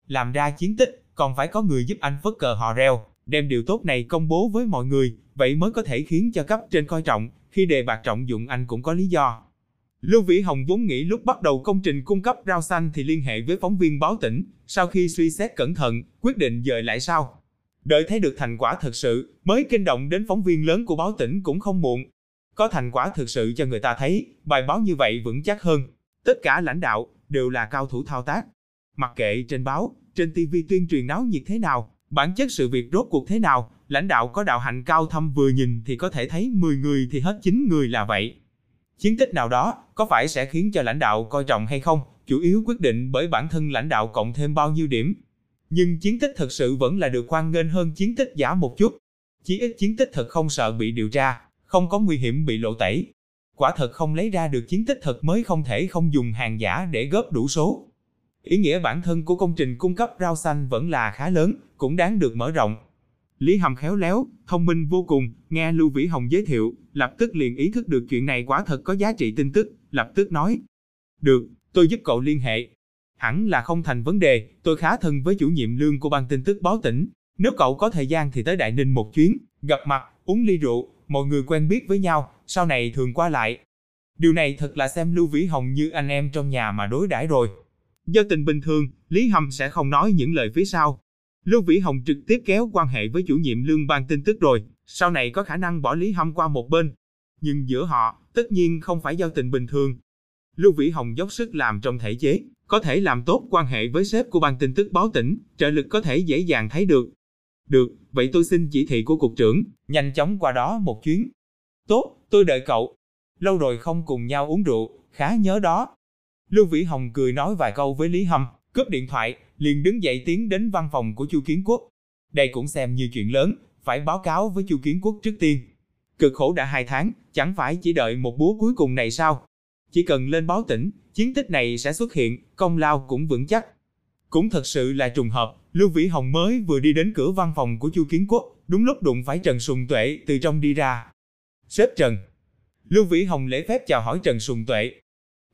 A: Làm ra chiến tích, còn phải có người giúp anh phất cờ hò reo, đem điều tốt này công bố với mọi người, vậy mới có thể khiến cho cấp trên coi trọng, khi đề bạc trọng dụng anh cũng có lý do. Lưu Vĩ Hồng vốn nghĩ lúc bắt đầu công trình cung cấp rau xanh thì liên hệ với phóng viên báo tỉnh, sau khi suy xét cẩn thận, quyết định dời lại sau. Đợi thấy được thành quả thực sự, mới kinh động đến phóng viên lớn của báo tỉnh cũng không muộn. Có thành quả thực sự cho người ta thấy, bài báo như vậy vững chắc hơn. Tất cả lãnh đạo đều là cao thủ thao tác. Mặc kệ trên báo, trên TV tuyên truyền náo nhiệt thế nào, bản chất sự việc rốt cuộc thế nào, lãnh đạo có đạo hạnh cao thâm vừa nhìn thì có thể thấy 10 người thì hết 9 người là vậy. Chiến tích nào đó có phải sẽ khiến cho lãnh đạo coi trọng hay không, chủ yếu quyết định bởi bản thân lãnh đạo cộng thêm bao nhiêu điểm. Nhưng chiến tích thật sự vẫn là được quan nghênh hơn chiến tích giả một chút. Chỉ ít chiến tích thật không sợ bị điều tra, không có nguy hiểm bị lộ tẩy. Quả thật không lấy ra được chiến tích thật mới không thể không dùng hàng giả để góp đủ số. Ý nghĩa bản thân của công trình cung cấp rau xanh vẫn là khá lớn, cũng đáng được mở rộng. Lý Hầm khéo léo, thông minh vô cùng, nghe Lưu Vĩ Hồng giới thiệu, lập tức liền ý thức được chuyện này quả thật có giá trị tin tức, lập tức nói. Được, tôi giúp cậu liên hệ. Hẳn là không thành vấn đề, tôi khá thân với chủ nhiệm lương của ban tin tức báo tỉnh. Nếu cậu có thời gian thì tới Đại Ninh một chuyến, gặp mặt, uống ly rượu, mọi người quen biết với nhau, sau này thường qua lại. Điều này thật là xem Lưu Vĩ Hồng như anh em trong nhà mà đối đãi rồi. Do tình bình thường, Lý Hầm sẽ không nói những lời phía sau. Lưu Vĩ Hồng trực tiếp kéo quan hệ với chủ nhiệm lương ban tin tức rồi, sau này có khả năng bỏ Lý Hâm qua một bên. Nhưng giữa họ, tất nhiên không phải giao tình bình thường. Lưu Vĩ Hồng dốc sức làm trong thể chế, có thể làm tốt quan hệ với sếp của ban tin tức báo tỉnh, trợ lực có thể dễ dàng thấy được. Được, vậy tôi xin chỉ thị của cục trưởng, nhanh chóng qua đó một chuyến. Tốt, tôi đợi cậu. Lâu rồi không cùng nhau uống rượu, khá nhớ đó. Lưu Vĩ Hồng cười nói vài câu với Lý Hâm, cướp điện thoại, liền đứng dậy tiến đến văn phòng của Chu Kiến Quốc. Đây cũng xem như chuyện lớn, phải báo cáo với Chu Kiến Quốc trước tiên. Cực khổ đã hai tháng, chẳng phải chỉ đợi một búa cuối cùng này sao? Chỉ cần lên báo tỉnh, chiến tích này sẽ xuất hiện, công lao cũng vững chắc. Cũng thật sự là trùng hợp, Lưu Vĩ Hồng mới vừa đi đến cửa văn phòng của Chu Kiến Quốc, đúng lúc đụng phải Trần Sùng Tuệ từ trong đi ra. Sếp Trần. Lưu Vĩ Hồng lễ phép chào hỏi Trần Sùng Tuệ.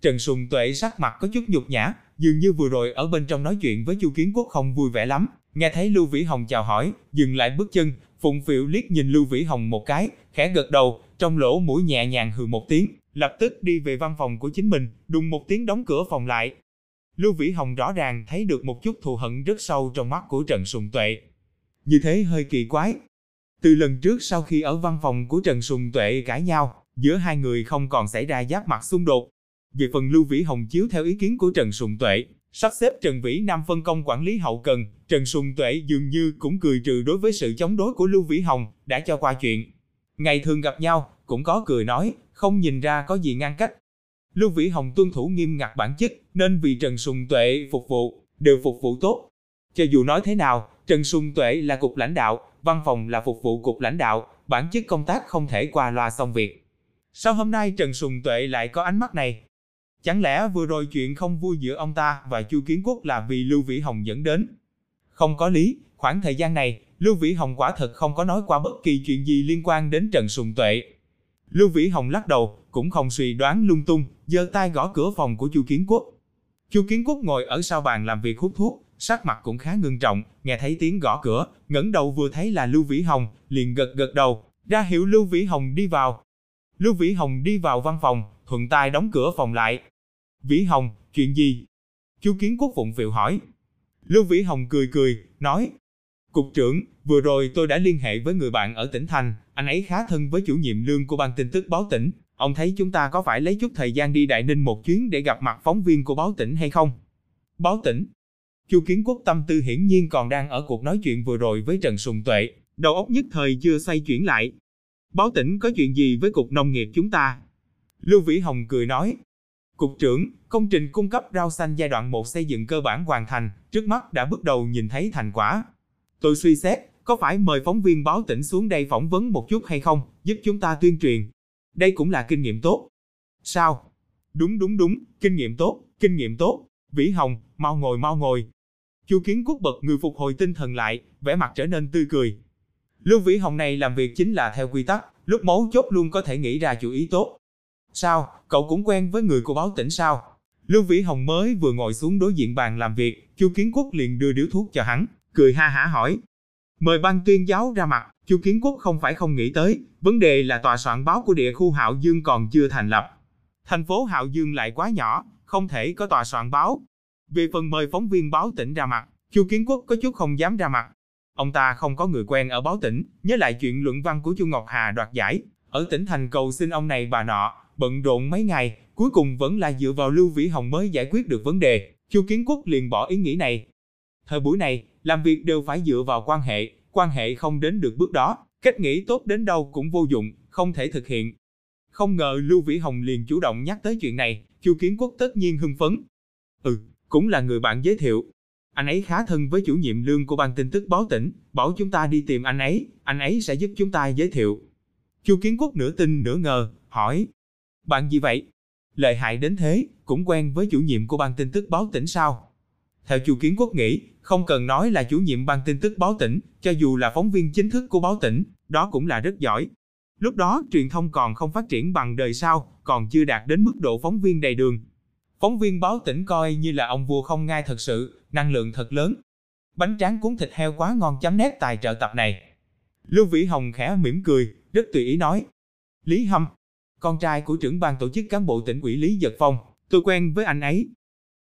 A: Trần Sùng Tuệ sắc mặt có chút nhục nhã, dường như vừa rồi ở bên trong nói chuyện với Chu Kiến Quốc không vui vẻ lắm, nghe thấy Lưu Vĩ Hồng chào hỏi, dừng lại bước chân, phụng Phiệu liếc nhìn Lưu Vĩ Hồng một cái, khẽ gật đầu, trong lỗ mũi nhẹ nhàng hừ một tiếng, lập tức đi về văn phòng của chính mình, đùng một tiếng đóng cửa phòng lại. Lưu Vĩ Hồng rõ ràng thấy được một chút thù hận rất sâu trong mắt của Trần Sùng Tuệ. Như thế hơi kỳ quái. Từ lần trước sau khi ở văn phòng của Trần Sùng Tuệ cãi nhau, giữa hai người không còn xảy ra giáp mặt xung đột. Về phần Lưu Vĩ Hồng chiếu theo ý kiến của Trần Sùng Tuệ, sắp xếp Trần Vĩ Nam phân công quản lý hậu cần, Trần Sùng Tuệ dường như cũng cười trừ đối với sự chống đối của Lưu Vĩ Hồng, đã cho qua chuyện. Ngày thường gặp nhau, cũng có cười nói, không nhìn ra có gì ngăn cách. Lưu Vĩ Hồng tuân thủ nghiêm ngặt bản chất, nên vì Trần Sùng Tuệ phục vụ, đều phục vụ tốt. Cho dù nói thế nào, Trần Sùng Tuệ là cục lãnh đạo, văn phòng là phục vụ cục lãnh đạo, bản chất công tác không thể qua loa xong việc. Sao hôm nay Trần Sùng Tuệ lại có ánh mắt này? Chẳng lẽ vừa rồi chuyện không vui giữa ông ta và Chu Kiến Quốc là vì Lưu Vĩ Hồng dẫn đến? Không có lý, khoảng thời gian này, Lưu Vĩ Hồng quả thật không có nói qua bất kỳ chuyện gì liên quan đến Trần Sùng Tuệ. Lưu Vĩ Hồng lắc đầu, cũng không suy đoán lung tung, giơ tay gõ cửa phòng của Chu Kiến Quốc. Chu Kiến Quốc ngồi ở sau bàn làm việc hút thuốc, sắc mặt cũng khá ngưng trọng, nghe thấy tiếng gõ cửa, ngẩng đầu vừa thấy là Lưu Vĩ Hồng, liền gật gật đầu, ra hiệu Lưu Vĩ Hồng đi vào. Lưu Vĩ Hồng đi vào văn phòng, thuận tay đóng cửa phòng lại. Vĩ Hồng, chuyện gì? Chu Kiến Quốc phụng vịu hỏi. Lưu Vĩ Hồng cười cười, nói, Cục trưởng, vừa rồi tôi đã liên hệ với người bạn ở tỉnh Thành, anh ấy khá thân với chủ nhiệm lương của ban tin tức báo tỉnh. Ông thấy chúng ta có phải lấy chút thời gian đi Đại Ninh một chuyến để gặp mặt phóng viên của báo tỉnh hay không? Báo tỉnh. Chu Kiến Quốc tâm tư hiển nhiên còn đang ở cuộc nói chuyện vừa rồi với Trần Sùng Tuệ, đầu óc nhất thời chưa xoay chuyển lại. Báo tỉnh có chuyện gì với cục nông nghiệp chúng ta? Lưu Vĩ Hồng cười nói. Cục trưởng, công trình cung cấp rau xanh giai đoạn 1 xây dựng cơ bản hoàn thành, trước mắt đã bước đầu nhìn thấy thành quả, Tôi suy xét, có phải mời phóng viên báo tỉnh xuống đây phỏng vấn một chút hay không, giúp chúng ta tuyên truyền. Đây cũng là kinh nghiệm tốt. Sao? Đúng đúng đúng, kinh nghiệm tốt, kinh nghiệm tốt. Vĩ Hồng, mau ngồi mau ngồi. Chu Kiến Quốc bật người phục hồi tinh thần lại, vẻ mặt trở nên tươi cười. Lưu Vĩ Hồng này làm việc chính là theo quy tắc, lúc mấu chốt luôn có thể nghĩ ra chủ ý tốt. Sao, cậu cũng quen với người của báo tỉnh sao? Lưu Vĩ Hồng mới vừa ngồi xuống đối diện bàn làm việc, Chu Kiến Quốc liền đưa điếu thuốc cho hắn, cười ha hả hỏi. Mời ban tuyên giáo ra mặt, Chu Kiến Quốc không phải không nghĩ tới, vấn đề là tòa soạn báo của địa khu Hạo Dương còn chưa thành lập. Thành phố Hạo Dương lại quá nhỏ, không thể có tòa soạn báo. Về phần mời phóng viên báo tỉnh ra mặt, Chu Kiến Quốc có chút không dám ra mặt. Ông ta không có người quen ở báo tỉnh, nhớ lại chuyện luận văn của Chu Ngọc Hà đoạt giải, ở tỉnh thành cầu xin ông này bà nọ, bận rộn mấy ngày, cuối cùng vẫn là dựa vào Lưu Vĩ Hồng mới giải quyết được vấn đề. Chu Kiến Quốc liền bỏ ý nghĩ này. Thời buổi này, làm việc đều phải dựa vào quan hệ, quan hệ không đến được bước đó, cách nghĩ tốt đến đâu cũng vô dụng, không thể thực hiện. Không ngờ Lưu Vĩ Hồng liền chủ động nhắc tới chuyện này, Chu Kiến Quốc tất nhiên hưng phấn. Ừ, cũng là người bạn giới thiệu. Anh ấy khá thân với chủ nhiệm lương của ban tin tức báo tỉnh, bảo chúng ta đi tìm anh ấy, anh ấy sẽ giúp chúng ta giới thiệu. Chu Kiến Quốc nửa tin nửa ngờ, hỏi. Bạn gì vậy? Lợi hại đến thế, cũng quen với chủ nhiệm của ban tin tức báo tỉnh sao? Theo Chu Kiến Quốc nghĩ, không cần nói là chủ nhiệm ban tin tức báo tỉnh, cho dù là phóng viên chính thức của báo tỉnh, đó cũng là rất giỏi. Lúc đó truyền thông còn không phát triển bằng đời sau, còn chưa đạt đến mức độ phóng viên đầy đường. Phóng viên báo tỉnh coi như là ông vua không ngai thật sự, năng lượng thật lớn. Bánh tráng cuốn thịt heo quá ngon chấm nét tài trợ tập này. Lưu Vĩ Hồng khẽ mỉm cười, rất tùy ý nói. Lý Hâm, con trai của trưởng ban tổ chức cán bộ tỉnh ủy Lý Giật Phong, tôi quen với anh ấy.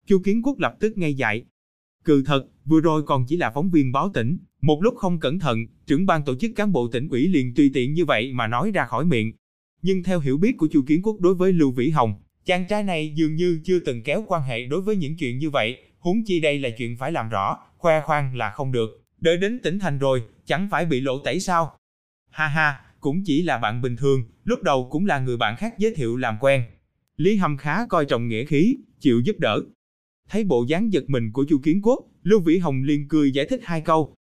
A: Chu Kiến Quốc lập tức ngay dạy. Cừ thật, vừa rồi còn chỉ là phóng viên báo tỉnh, một lúc không cẩn thận, trưởng ban tổ chức cán bộ tỉnh ủy liền tùy tiện như vậy mà nói ra khỏi miệng. Nhưng theo hiểu biết của Chu Kiến Quốc đối với Lưu Vĩ Hồng, chàng trai này dường như chưa từng kéo quan hệ đối với những chuyện như vậy, huống chi đây là chuyện phải làm rõ, khoe khoang là không được. Đợi đến tỉnh thành rồi, chẳng phải bị lộ tẩy sao? Ha ha, cũng chỉ là bạn bình thường, lúc đầu cũng là người bạn khác giới thiệu làm quen. Lý Hâm khá coi trọng nghĩa khí, chịu giúp đỡ. Thấy bộ dáng giật mình của Chu Kiến Quốc, Lưu Vĩ Hồng liền cười giải thích hai câu.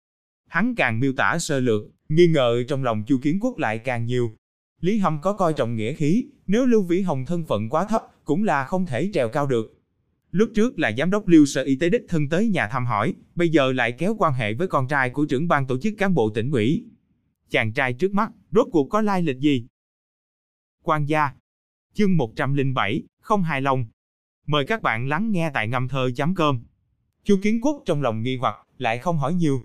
A: Hắn càng miêu tả sơ lược, nghi ngờ trong lòng Chu Kiến Quốc lại càng nhiều. Lý Hâm có coi trọng nghĩa khí, nếu Lưu Vĩ Hồng thân phận quá thấp, cũng là không thể trèo cao được. Lúc trước là giám đốc Lưu Sở Y tế đích thân tới nhà thăm hỏi, bây giờ lại kéo quan hệ với con trai của trưởng ban tổ chức cán bộ tỉnh ủy. Chàng trai trước mắt, rốt cuộc có lai lịch gì? Quan gia Chương 107, không hài lòng. Mời các bạn lắng nghe tại ngâm thơ chấm cơm. Chu Kiến Quốc trong lòng nghi hoặc, lại không hỏi nhiều.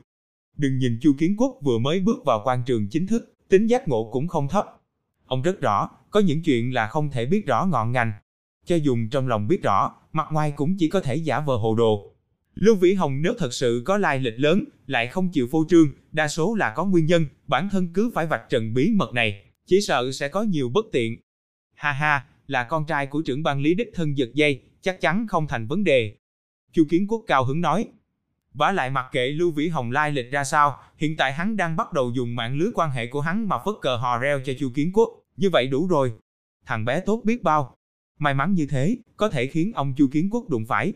A: Đừng nhìn Chu Kiến Quốc vừa mới bước vào quan trường chính thức, tính giác ngộ cũng không thấp. Ông rất rõ, có những chuyện là không thể biết rõ ngọn ngành. Cho dùng trong lòng biết rõ, mặt ngoài cũng chỉ có thể giả vờ hồ đồ. Lưu Vĩ Hồng nếu thật sự có lai lịch lớn, lại không chịu phô trương, đa số là có nguyên nhân, bản thân cứ phải vạch trần bí mật này, chỉ sợ sẽ có nhiều bất tiện. Ha ha, là con trai của trưởng ban lý đích thân giật dây, chắc chắn không thành vấn đề. Chu Kiến Quốc cao hứng nói. Vả lại mặc kệ Lưu Vĩ Hồng lai lịch ra sao, hiện tại hắn đang bắt đầu dùng mạng lưới quan hệ của hắn mà phất cờ hò reo cho Chu Kiến Quốc, như vậy đủ rồi. Thằng bé tốt biết bao. May mắn như thế, có thể khiến ông Chu Kiến Quốc đụng phải.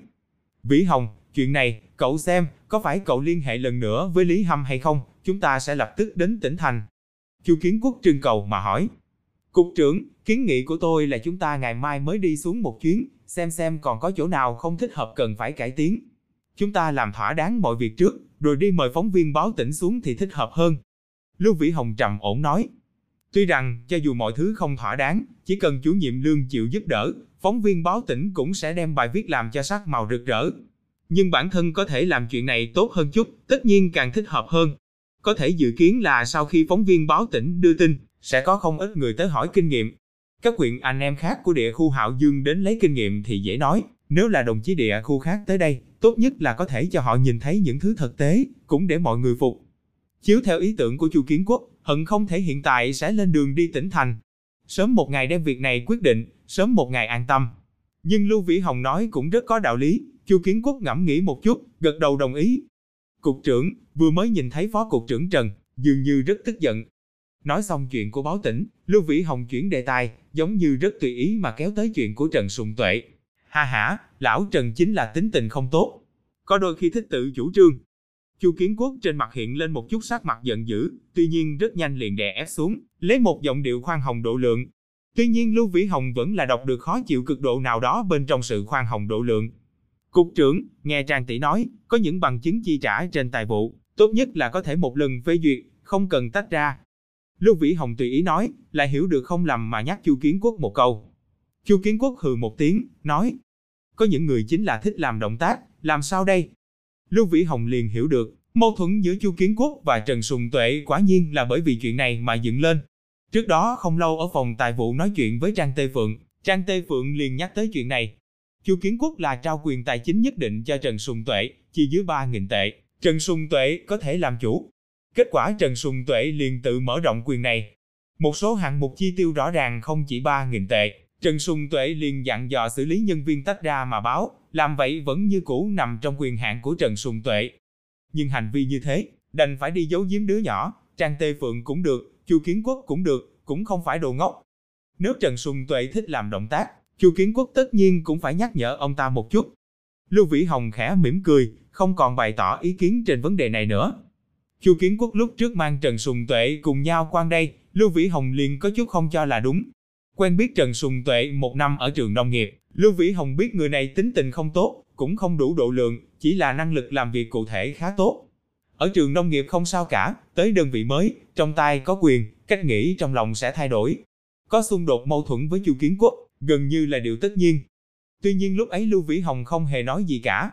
A: Vĩ Hồng, chuyện này, cậu xem, có phải cậu liên hệ lần nữa với Lý Hâm hay không, chúng ta sẽ lập tức đến tỉnh thành. Chu Kiến Quốc trưng cầu mà hỏi. Cục trưởng, kiến nghị của tôi là chúng ta ngày mai mới đi xuống một chuyến, xem xem còn có chỗ nào không thích hợp cần phải cải tiến. Chúng ta làm thỏa đáng mọi việc trước, rồi đi mời phóng viên báo tỉnh xuống thì thích hợp hơn. Lưu Vĩ Hồng trầm ổn nói. Tuy rằng, cho dù mọi thứ không thỏa đáng, chỉ cần chủ nhiệm lương chịu giúp đỡ, phóng viên báo tỉnh cũng sẽ đem bài viết làm cho sắc màu rực rỡ. Nhưng bản thân có thể làm chuyện này tốt hơn chút, tất nhiên càng thích hợp hơn. Có thể dự kiến là sau khi phóng viên báo tỉnh đưa tin, sẽ có không ít người tới hỏi kinh nghiệm. Các huyện anh em khác của địa khu Hạo Dương đến lấy kinh nghiệm thì dễ nói, nếu là đồng chí địa khu khác tới đây, tốt nhất là có thể cho họ nhìn thấy những thứ thực tế, cũng để mọi người phục. Chiếu theo ý tưởng của Chu Kiến Quốc, hận không thể hiện tại sẽ lên đường đi tỉnh thành. Sớm một ngày đem việc này quyết định, sớm một ngày an tâm. Nhưng Lưu Vĩ Hồng nói cũng rất có đạo lý, Chu Kiến Quốc ngẫm nghĩ một chút, gật đầu đồng ý. Cục trưởng, vừa mới nhìn thấy Phó Cục trưởng Trần, dường như rất tức giận. Nói xong chuyện của báo tỉnh, Lưu Vĩ Hồng chuyển đề tài, giống như rất tùy ý mà kéo tới chuyện của Trần Sùng Tuệ. Ha ha, lão Trần chính là tính tình không tốt. Có đôi khi thích tự chủ trương. Chu Kiến Quốc trên mặt hiện lên một chút sắc mặt giận dữ, tuy nhiên rất nhanh liền đè ép xuống, lấy một giọng điệu khoan hồng độ lượng. Tuy nhiên Lưu Vĩ Hồng vẫn là đọc được khó chịu cực độ nào đó bên trong sự khoan hồng độ lượng. Cục trưởng, nghe Trang Tỷ nói, có những bằng chứng chi trả trên tài vụ, tốt nhất là có thể một lần phê duyệt, không cần tách ra. Lưu Vĩ Hồng tùy ý nói, lại hiểu được không lầm mà nhắc Chu Kiến Quốc một câu. Chu Kiến Quốc hừ một tiếng, nói, có những người chính là thích làm động tác, làm sao đây? Lưu Vĩ Hồng liền hiểu được, mâu thuẫn giữa Chu Kiến Quốc và Trần Sùng Tuệ quả nhiên là bởi vì chuyện này mà dựng lên. Trước đó không lâu ở phòng tài vụ nói chuyện với Trang Tê Phượng, Trang Tê Phượng liền nhắc tới chuyện này. Chu Kiến Quốc là trao quyền tài chính nhất định cho Trần Sùng Tuệ, chỉ dưới 3.000 tệ. Trần Sùng Tuệ có thể làm chủ. Kết quả Trần Sùng Tuệ liền tự mở rộng quyền này. Một số hạng mục chi tiêu rõ ràng không chỉ 3.000 tệ, Trần Sùng Tuệ liền dặn dò xử lý nhân viên tách ra mà báo, làm vậy vẫn như cũ nằm trong quyền hạn của Trần Sùng Tuệ. Nhưng hành vi như thế, đành phải đi giấu giếm đứa nhỏ, Trang Tê Phượng cũng được, Chu Kiến Quốc cũng được, cũng không phải đồ ngốc. Nếu Trần Sùng Tuệ thích làm động tác, Chu Kiến Quốc tất nhiên cũng phải nhắc nhở ông ta một chút. Lưu Vĩ Hồng khẽ mỉm cười, không còn bày tỏ ý kiến trên vấn đề này nữa. Chu Kiến Quốc lúc trước mang Trần Sùng Tuệ cùng nhau quan đây, Lưu Vĩ Hồng liền có chút không cho là đúng. Quen biết Trần Sùng Tuệ một năm ở trường nông nghiệp, Lưu Vĩ Hồng biết người này tính tình không tốt, cũng không đủ độ lượng, chỉ là năng lực làm việc cụ thể khá tốt. ở trường nông nghiệp không sao cả, tới đơn vị mới, trong tay có quyền, cách nghĩ trong lòng sẽ thay đổi. Có xung đột mâu thuẫn với Chu Kiến Quốc, gần như là điều tất nhiên. Tuy nhiên lúc ấy Lưu Vĩ Hồng không hề nói gì cả.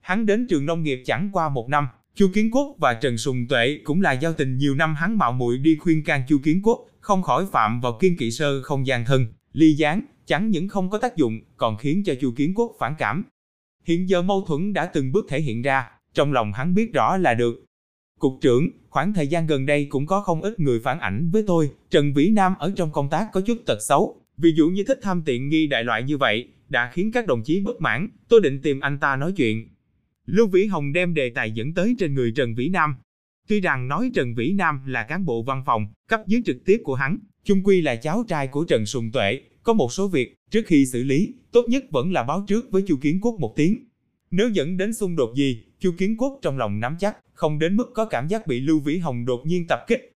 A: Hắn đến trường nông nghiệp chẳng qua một năm, Chu Kiến Quốc và Trần Sùng Tuệ cũng là giao tình nhiều năm hắn mạo muội đi khuyên can Chu Kiến Quốc, không khỏi phạm vào kiên kỵ sơ không gian thân, ly gián, chẳng những không có tác dụng, còn khiến cho Chu Kiến Quốc phản cảm. Hiện giờ mâu thuẫn đã từng bước thể hiện ra, trong lòng hắn biết rõ là được. Cục trưởng, khoảng thời gian gần đây cũng có không ít người phản ảnh với tôi, Trần Vĩ Nam ở trong công tác có chút tật xấu, ví dụ như thích tham tiện nghi đại loại như vậy, đã khiến các đồng chí bất mãn, tôi định tìm anh ta nói chuyện. Lưu Vĩ Hồng đem đề tài dẫn tới trên người Trần Vĩ Nam. Tuy rằng nói Trần Vĩ Nam là cán bộ văn phòng, cấp dưới trực tiếp của hắn, chung quy là cháu trai của Trần Sùng Tuệ, có một số việc, trước khi xử lý, tốt nhất vẫn là báo trước với Chu Kiến Quốc một tiếng. Nếu dẫn đến xung đột gì, Chu Kiến Quốc trong lòng nắm chắc, không đến mức có cảm giác bị Lưu Vĩ Hồng đột nhiên tập kích.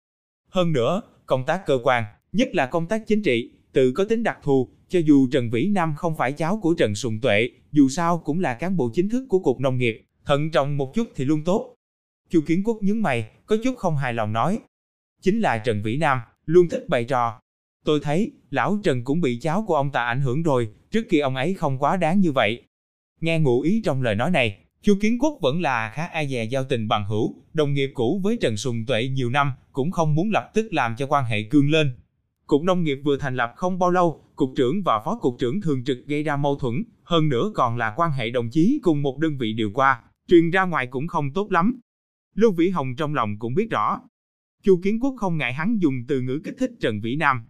A: Hơn nữa, công tác cơ quan, nhất là công tác chính trị, tự có tính đặc thù, cho dù Trần Vĩ Nam không phải cháu của Trần Sùng Tuệ, dù sao cũng là cán bộ chính thức của Cục Nông nghiệp, thận trọng một chút thì luôn tốt. Chu Kiến Quốc nhướng mày, có chút không hài lòng nói. Chính là Trần Vĩ Nam, luôn thích bày trò. Tôi thấy, lão Trần cũng bị cháu của ông ta ảnh hưởng rồi, trước kia ông ấy không quá đáng như vậy. Nghe ngụ ý trong lời nói này, Chu Kiến Quốc vẫn là khá ai dè giao tình bằng hữu, đồng nghiệp cũ với Trần Sùng Tuệ nhiều năm, cũng không muốn lập tức làm cho quan hệ cương lên. Cục Nông nghiệp vừa thành lập không bao lâu, cục trưởng và phó cục trưởng thường trực gây ra mâu thuẫn, hơn nữa còn là quan hệ đồng chí cùng một đơn vị điều qua, truyền ra ngoài cũng không tốt lắm. Lưu Vĩ Hồng trong lòng cũng biết rõ. Chu Kiến Quốc không ngại hắn dùng từ ngữ kích thích Trần Vĩ Nam.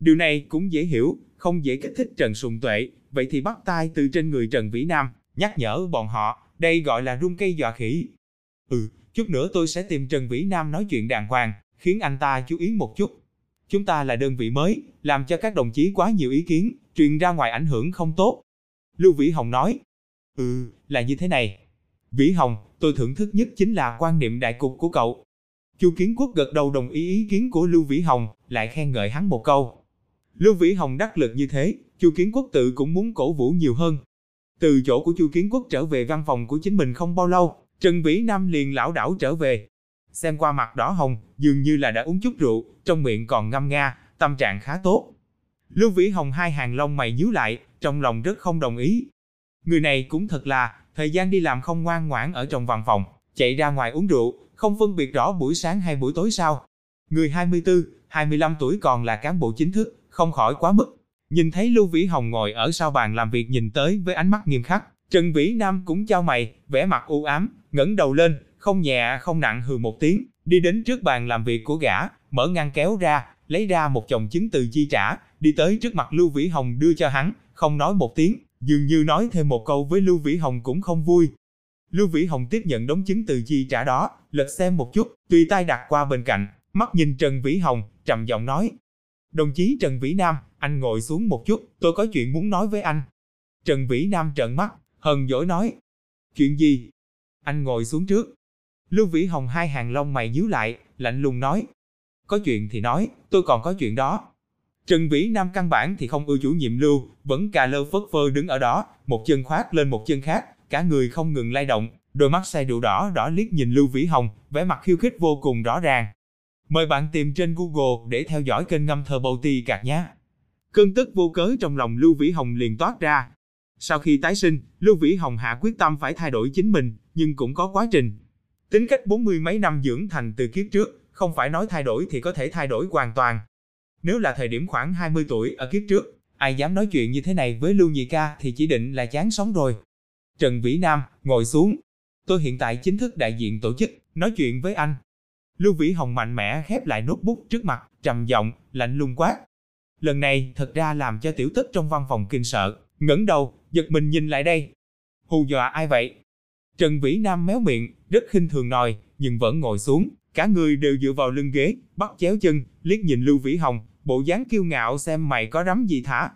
A: Điều này cũng dễ hiểu, không dễ kích thích Trần Sùng Tuệ, vậy thì bắt tay từ trên người Trần Vĩ Nam, nhắc nhở bọn họ, đây gọi là rung cây dọa khỉ. Ừ, chút nữa tôi sẽ tìm Trần Vĩ Nam nói chuyện đàng hoàng, khiến anh ta chú ý một chút. Chúng ta là đơn vị mới, làm cho các đồng chí quá nhiều ý kiến, truyền ra ngoài ảnh hưởng không tốt. Lưu Vĩ Hồng nói, ừ, là như thế này. Vĩ Hồng, tôi thưởng thức nhất chính là quan niệm đại cục của cậu. Chu Kiến Quốc gật đầu đồng ý ý kiến của Lưu Vĩ Hồng, lại khen ngợi hắn một câu. Lưu Vĩ Hồng đắc lực như thế, Chu Kiến Quốc tự cũng muốn cổ vũ nhiều hơn. Từ chỗ của Chu Kiến Quốc trở về văn phòng của chính mình không bao lâu, Trần Vĩ Nam liền lão đảo trở về. Xem qua mặt đỏ hồng, dường như là đã uống chút rượu, trong miệng còn ngâm nga, tâm trạng khá tốt. Lưu Vĩ Hồng hai hàng lông mày nhíu lại, trong lòng rất không đồng ý. Người này cũng thật là, thời gian đi làm không ngoan ngoãn ở trong văn phòng, chạy ra ngoài uống rượu, không phân biệt rõ buổi sáng hay buổi tối sao. Người 24, 25 tuổi còn là cán bộ chính thức, không khỏi quá mức. Nhìn thấy Lưu Vĩ Hồng ngồi ở sau bàn làm việc nhìn tới với ánh mắt nghiêm khắc, Trần Vĩ Nam cũng trao mày, vẻ mặt u ám, ngẩng đầu lên, không nhẹ không nặng hừ một tiếng, đi đến trước bàn làm việc của gã, mở ngăn kéo ra, lấy ra một chồng chứng từ chi trả, đi tới trước mặt Lưu Vĩ Hồng đưa cho hắn, không nói một tiếng, dường như nói thêm một câu với Lưu Vĩ Hồng cũng không vui. Lưu Vĩ Hồng tiếp nhận đống chứng từ chi trả đó, lật xem một chút, tùy tay đặt qua bên cạnh, mắt nhìn Trần Vĩ Hồng, trầm giọng nói. Đồng chí Trần Vĩ Nam, anh ngồi xuống một chút, tôi có chuyện muốn nói với anh. Trần Vĩ Nam trợn mắt, hờn dỗi nói. Chuyện gì? Anh ngồi xuống trước. Lưu Vĩ Hồng hai hàng lông mày nhíu lại, lạnh lùng nói. Có chuyện thì nói, tôi còn có chuyện đó. Trần Vĩ Nam căn bản thì không ưa chủ nhiệm Lưu, vẫn cà lơ phất phơ đứng ở đó, một chân khoát lên một chân khác, cả người không ngừng lay động, đôi mắt say rượu đỏ đỏ liếc nhìn Lưu Vĩ Hồng, vẻ mặt khiêu khích vô cùng rõ ràng. Mời bạn tìm trên Google để theo dõi kênh ngâm thơ bầu ti cạc nhé. Cơn tức vô cớ trong lòng Lưu Vĩ Hồng liền toát ra. Sau khi tái sinh, Lưu Vĩ Hồng hạ quyết tâm phải thay đổi chính mình, nhưng cũng có quá trình. Tính cách bốn mươi mấy năm dưỡng thành từ kiếp trước, không phải nói thay đổi thì có thể thay đổi hoàn toàn. Nếu là thời điểm khoảng 20 tuổi ở kiếp trước, ai dám nói chuyện như thế này với Lưu Nhị Ca thì chỉ định là chán sống rồi. Trần Vĩ Nam, ngồi xuống. Tôi hiện tại chính thức đại diện tổ chức, nói chuyện với anh. Lưu Vĩ Hồng mạnh mẽ khép lại notebook trước mặt, trầm giọng, lạnh lùng quát. Lần này thật ra làm cho tiểu tích trong văn phòng kinh sợ, ngẩng đầu, giật mình nhìn lại đây. Hù dọa ai vậy? Trần Vĩ Nam méo miệng, rất khinh thường nói, nhưng vẫn ngồi xuống, cả người đều dựa vào lưng ghế, bắt chéo chân, liếc nhìn Lưu Vĩ Hồng, bộ dáng kiêu ngạo xem mày có rắm gì thả.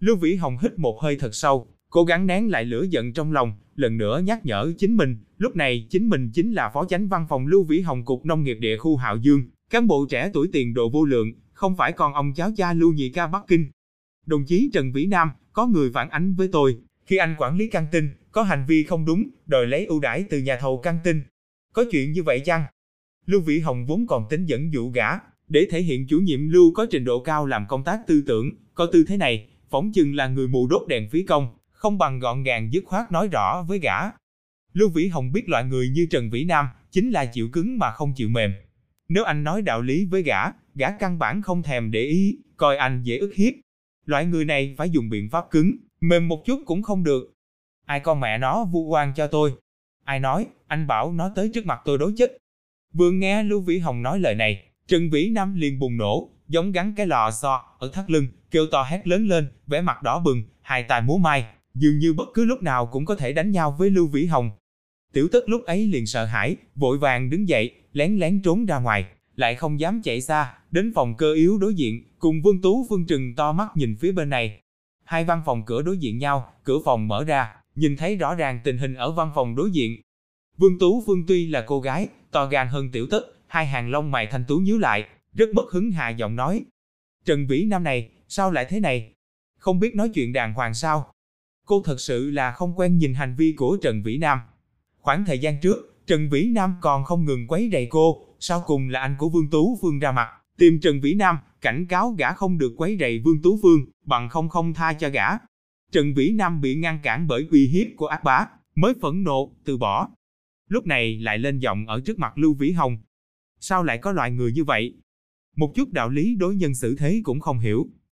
A: Lưu Vĩ Hồng hít một hơi thật sâu, cố gắng nén lại lửa giận trong lòng, lần nữa nhắc nhở chính mình, lúc này chính mình chính là phó chánh văn phòng Lưu Vĩ Hồng cục nông nghiệp địa khu Hạo Dương, cán bộ trẻ tuổi tiền độ vô lượng, không phải con ông cháu cha Lưu Nhị Ca Bắc Kinh. Đồng chí Trần Vĩ Nam, có người phản ánh với tôi, khi anh quản lý căng tin, có hành vi không đúng, đòi lấy ưu đãi từ nhà thầu căng tin. Có chuyện như vậy chăng? Lưu Vĩ Hồng vốn còn tính dẫn dụ gã, để thể hiện chủ nhiệm Lưu có trình độ cao làm công tác tư tưởng, có tư thế này, phỏng chừng là người mù đốt đèn phí công, không bằng gọn gàng dứt khoát nói rõ với gã. Lưu Vĩ Hồng biết loại người như Trần Vĩ Nam, chính là chịu cứng mà không chịu mềm. Nếu anh nói đạo lý với gã, gã căn bản không thèm để ý, coi anh dễ ức hiếp. Loại người này phải dùng biện pháp cứng, mềm một chút cũng không được. Ai con mẹ nó vu oan cho tôi? Ai nói, anh bảo nó tới trước mặt tôi đối chết. Vừa nghe Lưu Vĩ Hồng nói lời này, Trần Vĩ Nam liền bùng nổ, giống gắn cái lò xo ở thắt lưng, kêu to hét lớn lên, vẻ mặt đỏ bừng, hai tài múa mai, dường như bất cứ lúc nào cũng có thể đánh nhau với Lưu Vĩ Hồng. Tiểu Tất lúc ấy liền sợ hãi, vội vàng đứng dậy, lén lén trốn ra ngoài, lại không dám chạy xa, đến phòng cơ yếu đối diện, cùng Vương Tú Vương Trừng to mắt nhìn phía bên này. Hai văn phòng cửa đối diện nhau, cửa phòng mở ra, nhìn thấy rõ ràng tình hình ở văn phòng đối diện. Vương Tú Vương tuy là cô gái, to gan hơn Tiểu Tất, hai hàng lông mày thanh tú nhíu lại, rất bất hứng hạ giọng nói. Trần Vĩ Nam này, sao lại thế này? Không biết nói chuyện đàng hoàng sao? Cô thật sự là không quen nhìn hành vi của Trần Vĩ Nam. Khoảng thời gian trước, Trần Vĩ Nam còn không ngừng quấy rầy cô, sau cùng là anh của Vương Tú Vương ra mặt, tìm Trần Vĩ Nam, cảnh cáo gã không được quấy rầy Vương Tú Vương, bằng không không tha cho gã. Trần Vĩ Nam bị ngăn cản bởi uy hiếp của ác bá, mới phẫn nộ, từ bỏ. Lúc này lại lên giọng ở trước mặt Lưu Vĩ Hồng. Sao lại có loại người như vậy? Một chút đạo lý đối nhân xử thế cũng không hiểu.